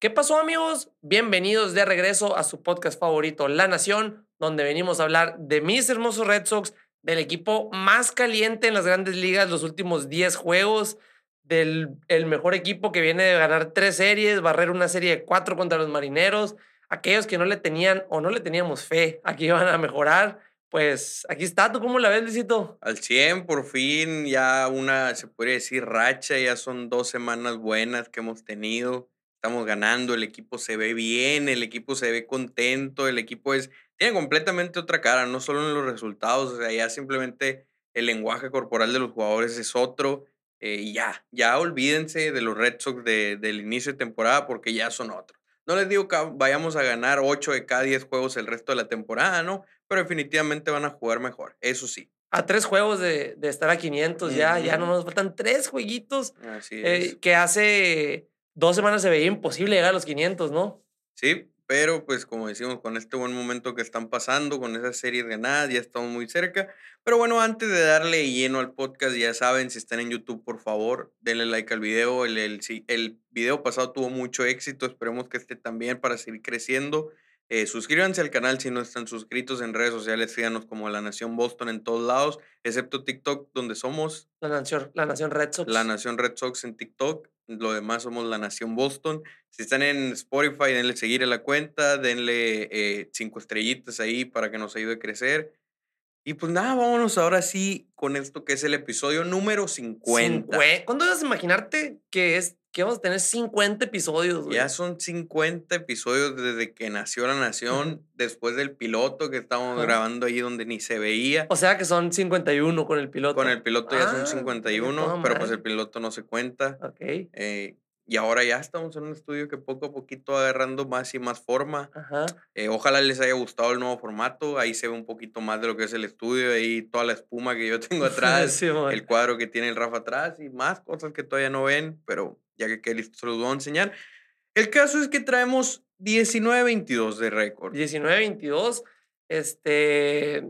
¿Qué pasó amigos? Bienvenidos de regreso a su podcast favorito, La Nación, donde venimos a hablar de mis hermosos Red Sox, del equipo más caliente en las grandes ligas los últimos 10 juegos, del el mejor equipo que viene de ganar tres series, barrer una serie de cuatro contra los marineros, aquellos que no le tenían o no le teníamos fe a que iban a mejorar. Pues aquí está, ¿tú cómo la ves, Luisito? Al 100, por fin, ya una, se podría decir, racha, ya son dos semanas buenas que hemos tenido estamos ganando, el equipo se ve bien, el equipo se ve contento, el equipo es, tiene completamente otra cara, no solo en los resultados, o sea, ya simplemente el lenguaje corporal de los jugadores es otro, eh, y ya, ya olvídense de los Red Sox de, del inicio de temporada porque ya son otros. No les digo que vayamos a ganar 8 de cada 10 juegos el resto de la temporada, ¿no? Pero definitivamente van a jugar mejor, eso sí. A tres juegos de, de estar a 500 ya, ya no nos faltan tres jueguitos. Así eh, es. que hace dos semanas se veía imposible llegar a los 500, ¿no? Sí, pero pues como decimos, con este buen momento que están pasando, con esas series ganadas, ya estamos muy cerca. Pero bueno, antes de darle lleno al podcast, ya saben, si están en YouTube, por favor, denle like al video. El, el, el video pasado tuvo mucho éxito, esperemos que este también para seguir creciendo. Eh, suscríbanse al canal si no están suscritos en redes sociales, síganos como La Nación Boston en todos lados, excepto TikTok, donde somos. La Nación, la nación Red Sox. La Nación Red Sox en TikTok, lo demás somos La Nación Boston. Si están en Spotify, denle seguir a la cuenta, denle eh, cinco estrellitas ahí para que nos ayude a crecer. Y pues nada, vámonos ahora sí con esto que es el episodio número 50. ¿Cuándo ibas a imaginarte que es que vamos a tener 50 episodios, güey. Ya son 50 episodios desde que nació la nación, después del piloto que estábamos grabando ahí donde ni se veía. O sea que son 51 con el piloto. Con el piloto ya son 51, pero pues el piloto no se cuenta. Ok. Eh, y ahora ya estamos en un estudio que poco a poquito va agarrando más y más forma. Ajá. Eh, ojalá les haya gustado el nuevo formato. Ahí se ve un poquito más de lo que es el estudio. Ahí toda la espuma que yo tengo atrás. Sí, el cuadro que tiene el Rafa atrás y más cosas que todavía no ven. Pero ya que listo se los voy a enseñar. El caso es que traemos 19-22 de récord. 19-22. Este.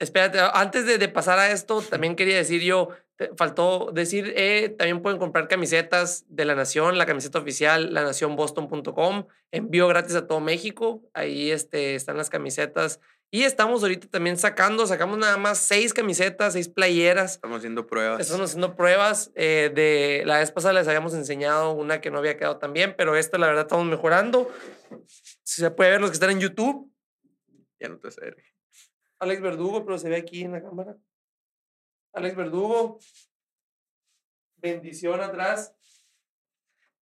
Espérate, antes de, de, pasar a esto, también quería decir yo, faltó decir, eh, también pueden comprar camisetas de La Nación, la camiseta oficial, lanacionboston.com, envío gratis a todo México, ahí este, están las camisetas. Y estamos ahorita también sacando, sacamos nada más seis camisetas, seis playeras. Estamos haciendo pruebas. Estamos haciendo pruebas. Eh, de la vez pasada les habíamos enseñado una que no había quedado tan bien, pero esta la verdad estamos mejorando. Se puede ver los que están en YouTube. Ya no te sé. Alex Verdugo, pero se ve aquí en la cámara. Alex Verdugo. Bendición atrás.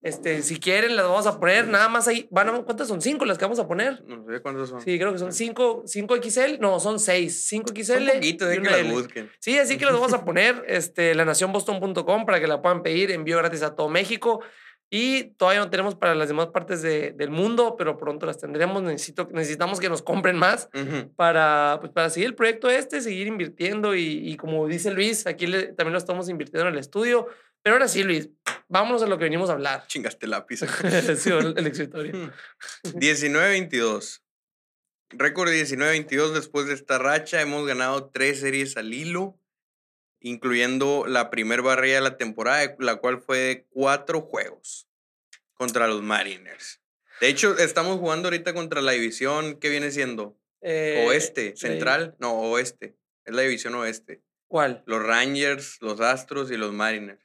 Este, si quieren, las vamos a poner. Nada más ahí. Van a, ¿Cuántas son? ¿Cinco las que vamos a poner? No sé cuántas son. Sí, creo que son cinco, cinco XL. No, son seis. Cinco XL. Un poquito, de que las busquen. Sí, así que las vamos a poner. Este, lanacionboston.com para que la puedan pedir. Envío gratis a todo México. Y todavía no tenemos para las demás partes de, del mundo, pero pronto las tendremos. Necesito, necesitamos que nos compren más Uh -huh. para, pues, para seguir el proyecto este, seguir invirtiendo. Y, y como dice Luis, aquí le, también lo estamos invirtiendo en el estudio. Pero ahora sí, Luis, vámonos a lo que venimos a hablar. Chingaste lápiz. sí, el, el escritorio. 19-22. Récord 19-22 después de esta racha. Hemos ganado tres series al hilo, incluyendo la primer barrera de la temporada, la cual fue de cuatro juegos contra los Mariners. De hecho, estamos jugando ahorita contra la división que viene siendo Eh, oeste, central, no, oeste. Es la división oeste. ¿Cuál? Los Rangers, los Astros y los Mariners.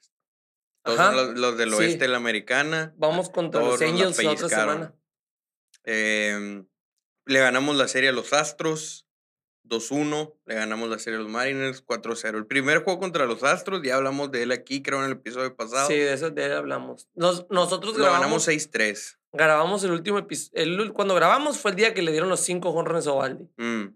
Todos Ajá, son los, los del oeste de la americana. Vamos contra los Angels la otra semana. Eh, le ganamos la serie a los Astros 2-1. Le ganamos la serie a los Mariners 4-0. El primer juego contra los Astros, ya hablamos de él aquí, creo, en el episodio pasado. Sí, de eso de él hablamos. Nos- nosotros Lo ganamos grabamos, 6-3. grabamos el último episodio. Cuando grabamos fue el día que le dieron los cinco jonrones a Ovaldi. Mm.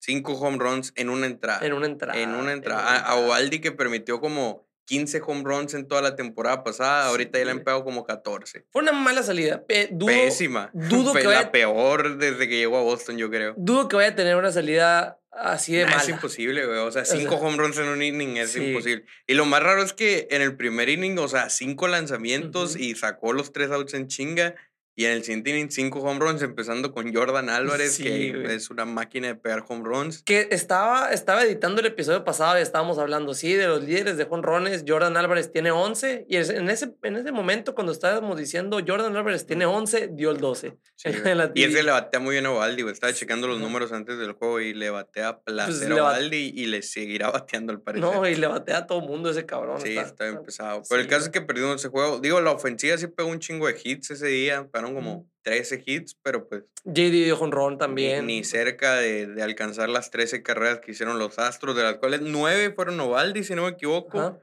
Cinco home runs en una entrada. En una entrada. En una en entrada. una A, a entrada. Ovaldi que permitió como 15 home runs en toda la temporada pasada. Sí, Ahorita ya le han pegado como 14. Fue una mala salida. Pe- dudo, Pésima. dudo Fue que la vaya- peor desde que llegó a Boston, yo creo. dudo que vaya a tener una salida así de Nah, mala. es imposible, güey. O sea, sea, cinco home runs en un inning es sí. imposible. Y lo más raro es que en el primer inning, o sea, cinco lanzamientos Ujú. y sacó los tres outs en chinga. Y en el siguiente inning, cinco home runs, empezando con Jordan Álvarez, Sí, que güey. es una máquina de pegar home runs. Que estaba, estaba editando el episodio pasado y estábamos hablando, sí, de los líderes de jonrones. Jordan Álvarez tiene 11. Y en ese, en ese momento, cuando estábamos diciendo Jordan Álvarez tiene 11, dio el 12. Sí, y ese le batea muy bien a Ovaldi, güey. Estaba checando los números antes del juego y le batea placer le a Ovaldi y le seguirá bateando al parecer. No, y le batea a todo mundo ese cabrón. Sí, está pesado. sí, Pero el caso güey. es que perdimos ese juego. Digo, la ofensiva sí pegó un chingo de hits ese día. Fueron como Ujú. 13 hits, pero pues JD dio jonrón ni- también. Ni, cerca de, de alcanzar las 13 carreras que hicieron los Astros, de las cuales 9 fueron Ovaldi, si no me equivoco. Ajá.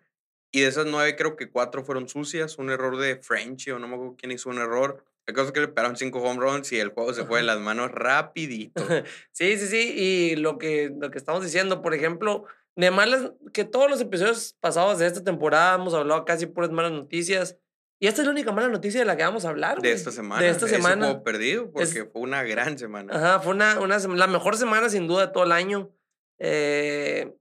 Y de esas 9 creo que 4 fueron sucias. Un error de Frenchy o no me acuerdo quién hizo un error. La cosa es que le pegaron 5 home runs y el juego se fue de las manos rapidito. Sí, sí, sí. Y lo que, lo que estamos diciendo, por ejemplo, de malas, que todos los episodios pasados de esta temporada hemos hablado casi puras malas noticias. Y esta es la única mala noticia de la que vamos a hablar. de esta semana. De esta semana. juego perdido porque Es- fue una gran semana. Ajá, fue una, una la mejor semana sin duda de todo el año. Eh,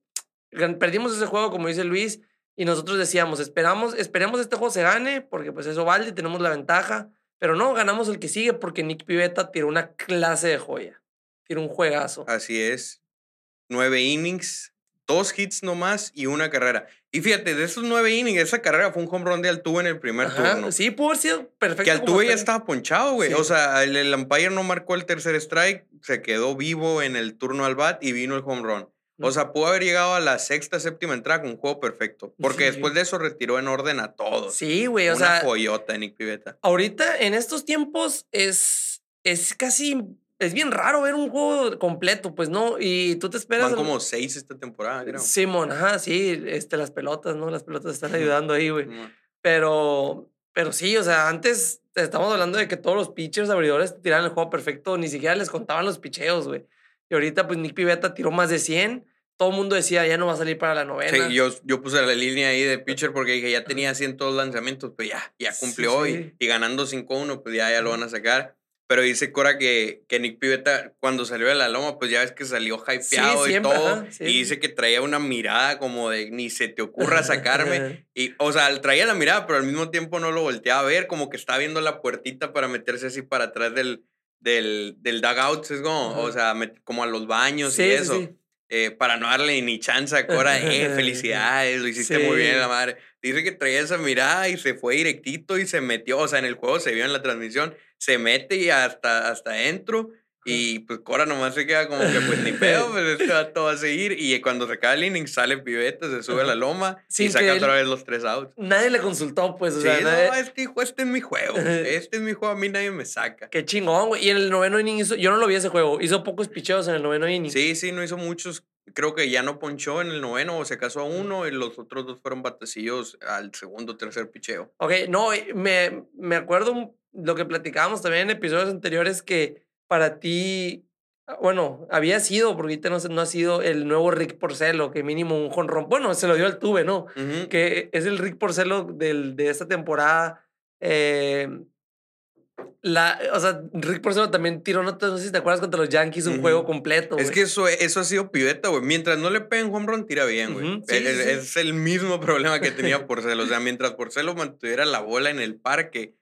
perdimos ese juego, como dice Luis, y nosotros decíamos, esperamos, esperemos este juego se gane, porque pues eso vale, tenemos la ventaja. Pero no, ganamos el que sigue porque Nick Pivetta tiró una clase de joya. Tiró un juegazo. Así es. Nueve innings, dos hits nomás y una carrera. Y fíjate, de esos nueve innings, esa carrera fue un home run de Altuve en el primer Ajá, turno. Sí, pudo haber sido perfecto. Que Altuve ya estaba ponchado, güey. Sí. O sea, el, el umpire no marcó el tercer strike, se quedó vivo en el turno al bat y vino el home run. O sea, pudo haber llegado a la sexta, séptima entrada con un juego perfecto. Porque Sí. después de eso retiró en orden a todos. Sí, güey, o Una sea, joyota, Nick Pivetta. ahorita en estos tiempos es, es casi, es bien raro ver un juego completo, pues no, y tú te esperas. Van como seis esta temporada, creo. Simón, ajá, sí, este, las pelotas, ¿no? Las pelotas están ayudando ahí, güey. Pero, pero sí, o sea, antes estamos hablando de que todos los pitchers abridores tiraban el juego perfecto, ni siquiera les contaban los picheos, güey. Y ahorita, pues Nick Pivetta tiró más de 100. Todo el mundo decía, ya no va a salir para la novena. Sí, yo, yo puse la línea ahí de pitcher porque dije, ya tenía 100 lanzamientos, pues ya, ya Sí, cumplió sí. Y, y ganando 5-1, pues ya, ya lo van a sacar. Pero dice Cora que, que Nick Pivetta, cuando salió de la loma, pues ya ves que salió hypeado y siempre, todo. ajá, sí, y dice que traía una mirada como de ni se te ocurra sacarme. y, o sea, traía la mirada, pero al mismo tiempo no lo volteaba a ver, como que estaba viendo la puertita para meterse así para atrás del, del, del dugout. Es como, o sea, como a los baños Sí, y sí, eso sí. Eh, para no darle ni chance a Cora, eh, felicidades, lo hiciste muy bien, Sí. la madre. Dice que traía esa mirada y se fue directito y se metió, o sea, en el juego se vio en la transmisión, se mete y hasta, hasta adentro. Y pues Cora nomás se queda como que pues ni pedo, pues este vato va a seguir. Y cuando se acaba el inning sale piveta, se sube a la loma Sin y saca otra vez los tres outs. Nadie le consultó, pues, o Sí, sea, nadie- no, este, hijo, este es mi juego. Este es mi juego, a mí nadie me saca. Qué chingón, güey. Y en el noveno inning hizo, yo no lo vi ese juego, hizo pocos picheos en el noveno inning. Sí, sí, no hizo muchos. Creo que ya no ponchó en el noveno o se casó a uno y los otros dos fueron batecillos al segundo tercer picheo. Ok, no, me, me acuerdo lo que platicábamos también en episodios anteriores que para ti, ah, bueno, había sido, porque ahorita no, ha sido el nuevo Rick Porcelo, que mínimo un jonrón. Bueno, se lo dio al Tuve, ¿no? Que es el Rick Porcelo del, de esta temporada. eh, la, o sea, Rick Porcelo también tiró, no, no sé si te acuerdas, contra los Yankees un juego completo. Es que eso, eso ha sido piveta, güey. Mientras no le peguen home run, tira bien, güey. Sí, es, sí. es el mismo problema que tenía Porcelo. O sea, mientras Porcelo mantuviera la bola en el parque,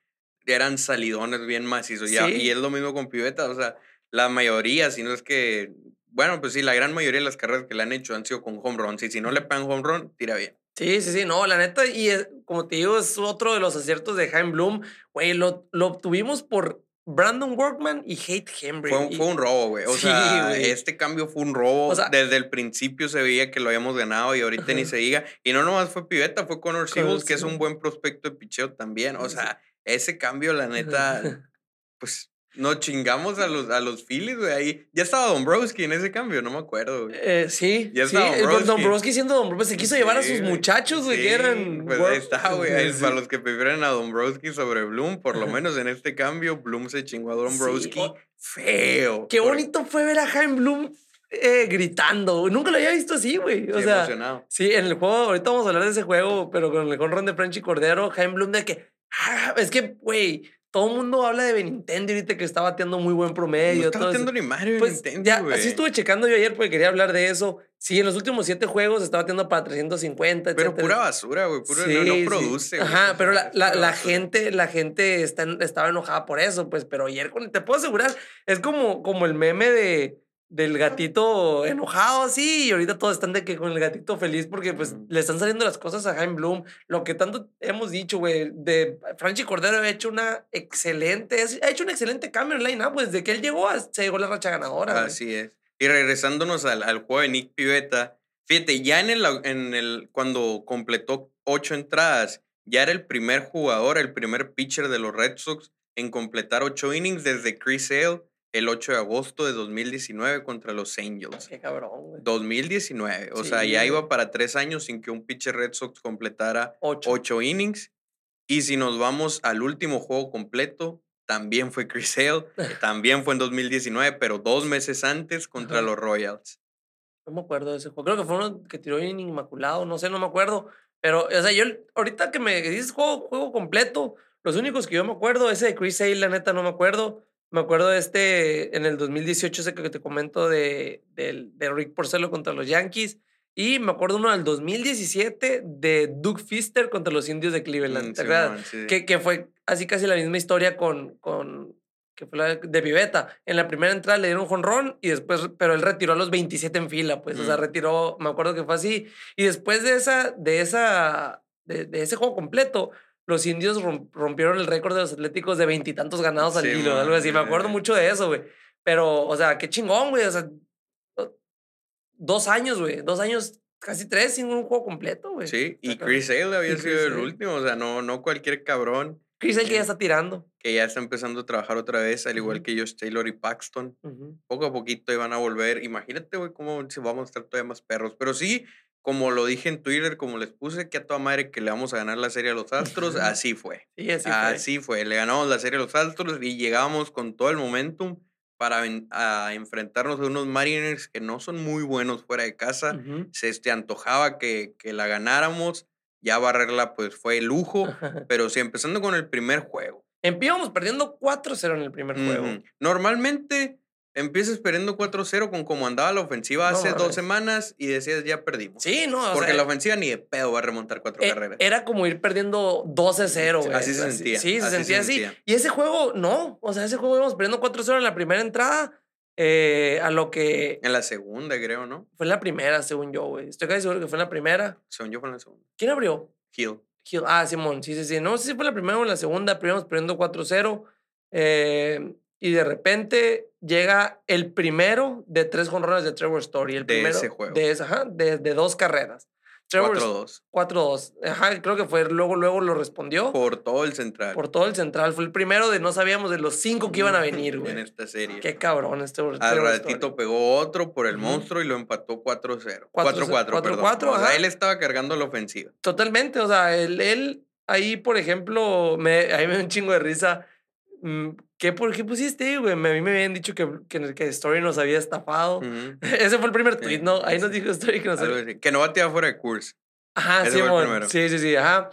eran salidones bien macizos. Sí. y es lo mismo con piveta. O sea, la mayoría, si no es que. Bueno, pues sí, la gran mayoría de las carreras que le han hecho han sido con home runs. Y si no le pegan home run, tira bien. Sí, sí, sí, no, la neta, y es- como te digo, es otro de los aciertos de Jaime Bloom. Güey, lo, lo obtuvimos por Brandon Workman y Hate Henry. Fue, un- y- fue un robo, güey. O Sí, sea, güey. este cambio fue un robo. O sea- Desde el principio se veía que lo habíamos ganado y ahorita ni Ajá. se diga. Y no nomás fue Piveta, fue Connor Siebels, que es un buen prospecto de picheo también. O sea, ese cambio, la neta, pues nos chingamos a los, a los Phillies, güey. Ahí ya estaba Dombrowski en ese cambio, no me acuerdo, güey. Eh, sí, Ya sí, está el Dombrowski. Dombrowski siendo Dombrowski, se quiso llevar a Sí, sus muchachos, güey, que Sí, eran... Pues ahí está, güey. ahí Sí. Para los que prefieren a Dombrowski sobre Bloom, por lo menos en este cambio, Bloom se chingó a Dombrowski feo. Qué Por- bonito fue ver a Jaime Bloom eh, gritando. Nunca lo había visto así, güey. O sí, sea, emocionado. sí, en el juego, ahorita vamos a hablar de ese juego, pero con el jonrón de Frenchy Cordero, Jaime Bloom de que... "Ah", es que, güey, todo el mundo habla de Benintendi ahorita que está bateando muy buen promedio. No está todo eso. bateando ni Mario Pues ya, güey. así estuve checando yo ayer porque quería hablar de eso. Sí, en los últimos siete juegos está batiendo para 350, Pero etcétera. pura basura, güey. Sí, no, no sí. produce, güey. Ajá, pero la, la, la gente, la gente está, estaba enojada por eso, pues, pero ayer te puedo asegurar, es como, como el meme de del gatito enojado así y ahorita todos están de que con el gatito feliz porque pues le están saliendo las cosas a Jaime Bloom, lo que tanto hemos dicho, güey, de Franchi Cordero ha hecho una excelente, ha hecho un excelente cambio en line-up, pues, desde que él llegó a- se llegó la racha ganadora. Así es. Y regresándonos al, al juego de Nick Pivetta, fíjate, ya en el, en el, cuando completó ocho entradas, ya era el primer jugador, el primer pitcher de los Red Sox en completar ocho innings desde Chris Sale el 8 de agosto de 2019 contra los Angels. Qué cabrón, güey. 2019. O sea, Sí, ya güey. iba para tres años sin que un pitcher Red Sox completara Ocho. ocho innings. Y si nos vamos al último juego completo, también fue Chris que también fue en 2019, pero dos meses antes contra Ajá. los Royals. No me acuerdo de ese juego. Creo que fue uno que tiró en Inmaculado, no sé, no me acuerdo. Pero, o sea, yo ahorita que me dices juego, juego completo, los únicos que yo me acuerdo, ese de Chris Sale, la neta, no me acuerdo. Me acuerdo de este en el 2018, ese que te comento de, del- de Rick Porcello contra los Yankees. Y me acuerdo uno del 2017 de Doug Fister contra los Indios de Cleveland. Mm, ¿Te acuerdas? Simón, sí, sí. que, que fue así casi la misma historia con, con que fue la de Pivetta. En la primera entrada le dieron un jonrón y después, pero él retiró a los 27 en fila, pues, o sea, Mm. retiró, me acuerdo que fue así. Y después de esa, de esa, de, de ese juego completo, los indios rom- rompieron el récord de los atléticos de veintitantos ganados al Sí, hilo, algo así. Me acuerdo mucho de eso, güey. Pero, o sea, qué chingón, güey. O sea, do- dos años, güey. Dos años, casi tres, sin un juego completo, güey. Sí, y Chris Sale había sido Chris el último, o sea, no, no cualquier cabrón Chris el que ya está tirando. que ya está empezando a trabajar otra vez, al igual Ujú. que Josh Taylor y Paxton. Ujú. poco a poquito iban a volver. Imagínate, güey, cómo se vamos a estar todavía más perros. Pero sí, como lo dije en Twitter, como les puse, que a toda madre que le vamos a ganar la serie a los Astros, así fue. Sí, así fue. así fue. Le ganamos la serie a los Astros y llegamos con todo el momentum para a enfrentarnos a unos Mariners que no son muy buenos fuera de casa. Se este, antojaba que, que la ganáramos. Ya barrerla, pues fue lujo. Pero sí, empezando con el primer juego. Empezamos perdiendo 4-0 en el primer juego. Normalmente empiezas perdiendo 4-0 con como andaba la ofensiva No hace dos semanas y decías ya perdimos. Sí, no, o Porque sea, la ofensiva ni de pedo va a remontar cuatro e- carreras. era como ir perdiendo 12-0, güey. Así se sentía, Sí, se así sentía así. sentía. Y ese juego, no. O sea, ese juego íbamos perdiendo 4-0 en la primera entrada. eh, a lo que En la segunda, creo, ¿no? fue en la primera, según yo, güey. Estoy casi seguro que fue en la primera. Según yo fue en la segunda. ¿Quién abrió? Hill. Hill. Ah, Simón, sí, sí, sí. No sé si fue la primera o en la segunda, íbamos perdiendo 4-0. eh, y de repente llega el primero de tres jonrones de Trevor Story. El De primero ese juego. De, esa- ajá, de, de dos carreras. Trevor 4-2. 4-2. Ajá, creo que fue luego, luego lo respondió. Por, Por todo el central. todo el central. Fue el primero de no sabíamos de los cinco que iban a venir, güey. En este esta serie. Qué cabrón este Al Trevor ratito Story. pegó otro por el monstruo y lo empató 4-0. 4-0, 4-4, perdón. 4-4, O sea, ajá. él estaba cargando la ofensiva. Totalmente, o sea, él, él ahí, por ejemplo, me, ahí me da un chingo de risa. ¿Qué, ¿Por qué pusiste güey? A mí me habían dicho que, que, que Story nos había estafado. Ese fue el primer Sí, tweet, ¿no? Ahí nos dijo Story que nos había... Que no bateaba fuera de curso. Ajá, Ese. Sí, sí, sí, ajá.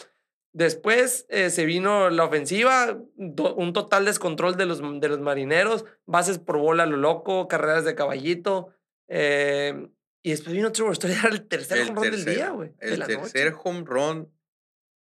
Después eh, se vino la ofensiva, do- un total descontrol de los, de los marineros, bases por bola lo loco, carreras de caballito. eh, y después vino Trevor Story, era el tercer El home run del día, güey. El tercer noche. home run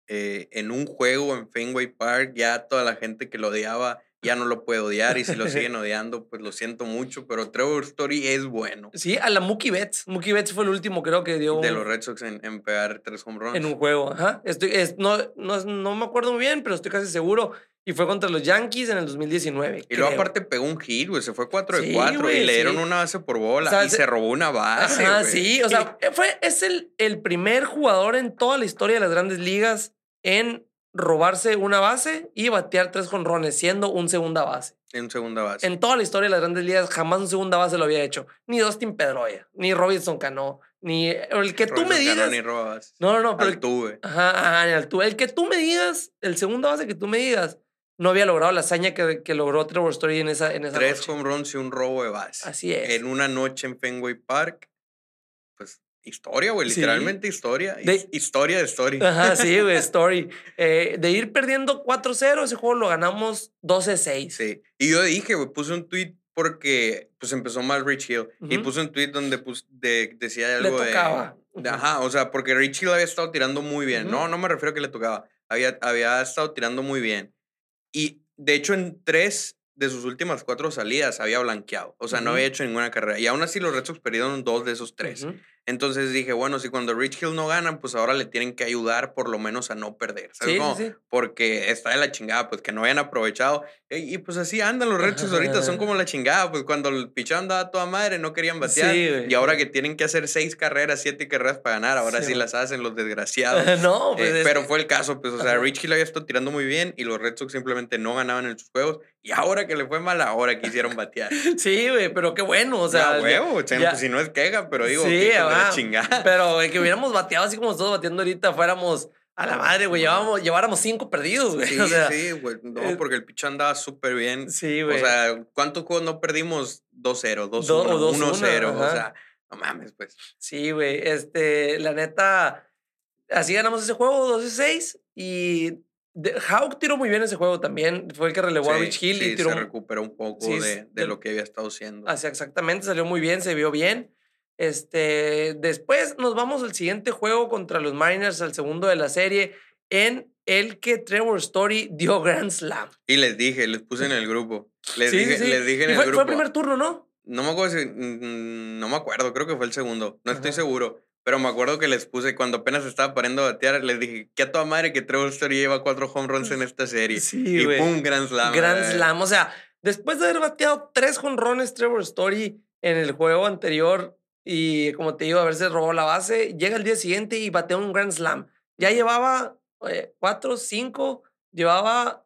eh, en un juego en Fenway Park, ya toda la gente que lo odiaba ya no lo puede odiar y si lo siguen odiando, pues lo siento mucho, pero Trevor Story es bueno. Sí, a la Mookie Betts. Mookie Betts fue el último, creo que dio De los Red Sox en, en pegar tres home runs. en un juego. Ajá. Estoy, es, no, no, no me acuerdo muy bien, pero estoy casi seguro. Y fue contra los Yankees en el 2019. Y luego aparte pegó un hit, güey, se fue 4 de Sí, 4 güey, y le dieron sí. una base por bola O sea, y se- se robó una base, güey. sí, o sea, fue, es el, el primer jugador en toda la historia de las grandes ligas en robarse una base y batear tres jonrones, siendo un segunda base. En segunda base. En toda la historia de las grandes ligas, jamás un segunda base lo había hecho. Ni Dustin Pedroia, ni Robinson Cano, ni el que tú me Robinson Cano digas. ni roba base. No, no, no, pero el- Altuve. Ajá, ajá, ni Altuve. El que tú me digas, el segundo base que tú me digas, no había logrado la hazaña que, que logró Trevor Story en esa, en esa Tres noche. home runs y un robo de base. Así es. En una noche en Fenway Park, pues historia, güey, Sí. literalmente historia. De- His- Historia de story. Ajá, sí, güey, story. Eh, de ir perdiendo 4-0, ese juego lo ganamos 12-6. Sí. Y yo dije, güey, puse un tweet porque pues empezó mal Rich Hill. Y Ujú. puse un tweet donde pues, de, decía Le algo de- tocaba. de. Ajá, o sea, porque Rich Hill había estado tirando muy bien. Ujú. No, no me refiero a que le tocaba. Había, había estado tirando muy bien. Y de hecho, en tres de sus últimas cuatro salidas había blanqueado. O sea, no había hecho ninguna carrera. Y aún así los Red Sox perdieron dos de esos tres. Entonces dije, bueno, si cuando Rich Hill no ganan, pues ahora le tienen que ayudar por lo menos a no perder. ¿Sabes Sí, cómo? sí. Porque está de la chingada, pues que no hayan aprovechado. Y, y, pues así andan los Red Sox ahorita, son como la chingada. Pues cuando el pichón andaba toda madre, no querían batear. Sí, y ahora que tienen que hacer seis carreras, siete carreras para ganar, ahora Sí, las hacen los desgraciados. no, pues Eh, pero que- fue el caso, pues, o sea. Rich Hill había estado tirando muy bien y los Red Sox simplemente no ganaban en sus juegos. Y ahora que le fue mal, ahora quisieron batear. Sí, güey, pero qué bueno, o sea, sea. huevo, ya- pues, si no es queja, pero digo, Sí, que de la chingada. Pero güey, que hubiéramos bateado así como todos bateando ahorita, fuéramos a la madre, güey, llevábamos, lleváramos cinco perdidos, güey. Sí, o sea, sí, güey. No, eh, porque el picho andaba súper bien. sí, O güey. sea, ¿cuántos juegos no perdimos? 2-0, 2-1, Do- o 2-1, 1-0. O sea, no mames, pues. Sí, güey. Este, la neta, así ganamos ese juego 12-6 y de- Hawk tiró muy bien ese juego también. Fue el que relevó a Sí, Rich Hill sí, y tiró se recuperó un poco sí, de, de del- lo que había estado haciendo. hacia exactamente, salió muy bien, se vio bien. Este, después nos vamos al siguiente juego contra los Mariners, al segundo de la serie, en el que Trevor Story dio Grand Slam. Y les dije, les puse en el grupo. Les, Sí, dije, sí. les dije en Y el fue, grupo. fue el primer turno, ¿no? No me acuerdo si. mm, No me acuerdo, creo que fue el segundo. No estoy seguro. Pero me acuerdo que les puse, cuando apenas estaba parando a batear, les dije, que a toda madre que Trevor Story lleva cuatro home runs en esta serie. Sí, y güey. pum, Grand Slam. Grand eh. Slam. O sea, después de haber bateado tres jonrones Trevor Story en el juego anterior y, como te digo, haberse robado la base, llega el día siguiente y batea un Grand Slam. Ya llevaba eh, cuatro, cinco, llevaba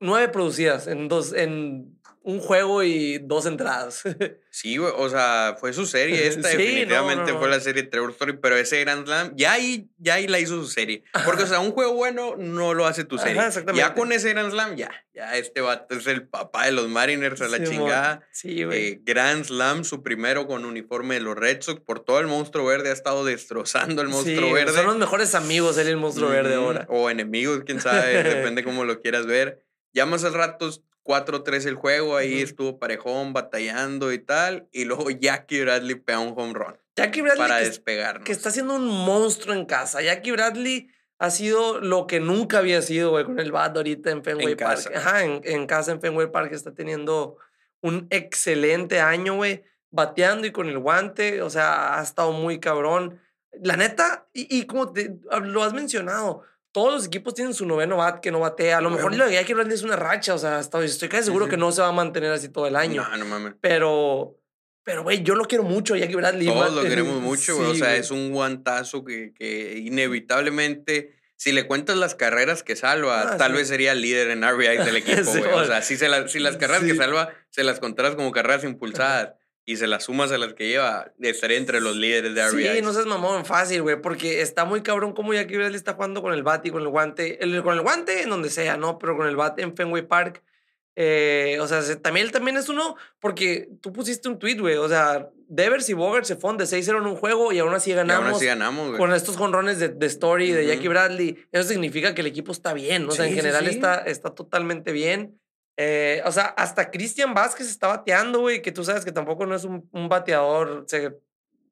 nueve producidas en, dos, en un juego y dos entradas. Sí, güey, o sea, fue su serie. Esta Sí, no, definitivamente no, fue la serie Trevor Story, pero ese Grand Slam, ya ahí, ya ahí la hizo su serie. Porque, o sea, un juego bueno no lo hace tu Ajá, serie. exactamente. ya con ese Grand Slam, ya, ya este vato es el papá de los Mariners a la chingada. Sí, güey. Eh, Grand Slam, su primero con uniforme de los Red Sox, por todo el monstruo verde, ha estado destrozando el monstruo verde. Son los mejores amigos, él y el monstruo verde ahora. O enemigos, quién sabe, depende cómo lo quieras ver. Ya más al rato 4-3 el juego, ahí estuvo parejón, batallando y tal. Y luego Jackie Bradley pega un home run Jackie Bradley, para que, despegarnos. que está siendo un monstruo en casa. Jackie Bradley ha sido lo que nunca había sido, güey, con el bat ahorita en Fenway En Park. casa. Ajá, en, en casa en Fenway Park está teniendo un excelente año, güey, bateando y con el guante. O sea, ha estado muy cabrón. La neta, y, y como te- lo has mencionado, todos los equipos tienen su noveno bat que no batea. A lo mejor de Jackie Bradley es una racha, o sea, estoy, estoy casi seguro que no se va a mantener así todo el año. No, no mames. Pero, pero, güey, yo lo quiero mucho, Jackie Bradley. Todos lo queremos mucho, güey. Sí, o sea, es un guantazo que, que inevitablemente, si le cuentas las carreras que salva, Ah, tal sí. vez sería el líder en RBI del equipo, Sí, o sea, si, se la- si las carreras que salva se las contaras como carreras impulsadas y se las sumas a las que lleva, estaría entre los líderes de RBI. Sí, no seas mamón, fácil, güey, porque está muy cabrón como Jackie Bradley está jugando con el bat y con el guante. El, con el guante en donde sea, ¿no? Pero con el bat en Fenway Park. eh, o sea, se- también, él también es uno, porque tú pusiste un tweet, güey. O sea, Devers y Bogart se fueron de 6-0 en un juego y aún así y aún ganamos. así ganamos, güey. con estos jonrones de, de Story, de Jackie. Bradley, eso significa que el equipo está bien, o sea, Sí, en sí, general sí. Está, está totalmente bien. Eh, o sea, hasta Cristian Vázquez está bateando, güey, que tú sabes que tampoco no es un, un bateador, se-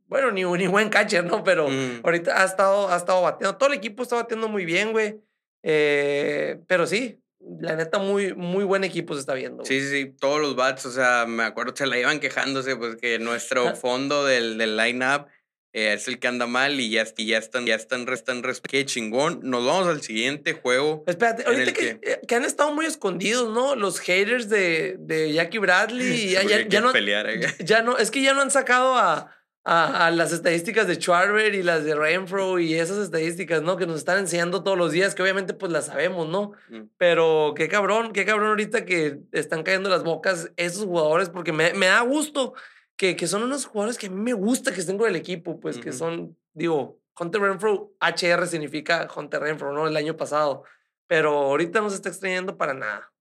bueno, ni, ni buen catcher, ¿no? Pero Mm. ahorita ha estado, ha estado bateando, todo el equipo está bateando muy bien, güey. Eh, pero sí, la neta, muy, muy buen equipo se está viendo. Sí, sí, sí, todos los bats, o sea, me acuerdo, se la iban quejándose, pues que nuestro fondo del, del line-up eh, es el que anda mal y ya, y ya están, ya están, están, res- qué chingón. Nos vamos al siguiente juego. Espérate, ahorita el que, eh, que han estado muy escondidos, ¿no? Los haters de, de Jackie Bradley. ya, ya, ya que no, pelear, eh. ya no, es que ya no han sacado a, a, a las estadísticas de Schwarber y las de Renfro y esas estadísticas, ¿no? Que nos están enseñando todos los días, que obviamente pues las sabemos, ¿no? Mm. Pero qué cabrón, qué cabrón ahorita que están cayendo las bocas esos jugadores, porque me, me da gusto que, que son unos jugadores que a mí me gusta que estén con el equipo, pues que Ujú. son, digo, Hunter Renfro, HR significa Hunter Renfro, ¿no? El año pasado. Pero ahorita no se está extrañando para nada.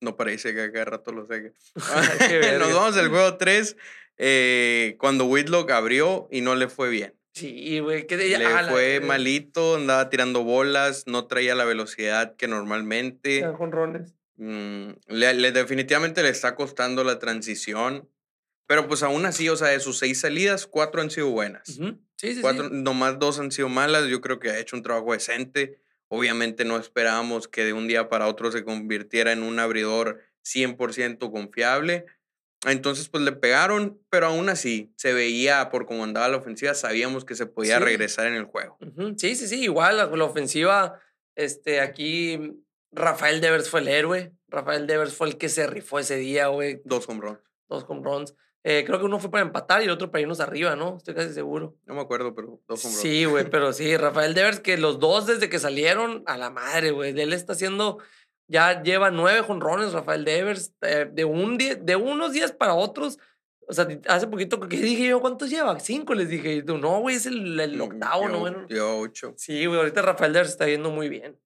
No parece que cada rato lo sé. Nos vamos al juego 3. eh, cuando Whitlock abrió y no le fue bien. Sí, güey. Que le fue malito, andaba tirando bolas, no traía la velocidad que normalmente. Con rones. Mm, le, definitivamente le está costando la transición. Pero pues aún así, o sea, de sus seis salidas, cuatro han sido buenas. Sí, sí, cuatro, Nomás dos han sido malas. Yo creo que ha hecho un trabajo decente. Obviamente no esperábamos que de un día para otro se convirtiera en un abridor 100% confiable. Entonces, pues le pegaron, pero aún así se veía por cómo andaba la ofensiva, sabíamos que se podía regresar en el juego. Sí, sí, sí, igual la, ofensiva, este, aquí Rafael Devers fue el héroe. Rafael Devers fue el que se rifó ese día, güey. Dos home runs. Dos home runs. Eh, creo que uno fue para empatar y el otro para irnos arriba, ¿no? Estoy casi seguro. No me acuerdo, pero dos home runs. Sí, güey, pero sí, Rafael Devers, que los dos desde que salieron, a la madre, güey. Él está haciendo ya lleva nueve jonrones Rafael Devers, eh, de, un de unos días para otros. O sea, hace poquito que dije yo, ¿cuántos lleva? Cinco les dije. Y tú, no, güey, es el, el mm, octavo, ¿no? Bueno. ocho. Sí, güey, ahorita Rafael Devers está viendo muy bien.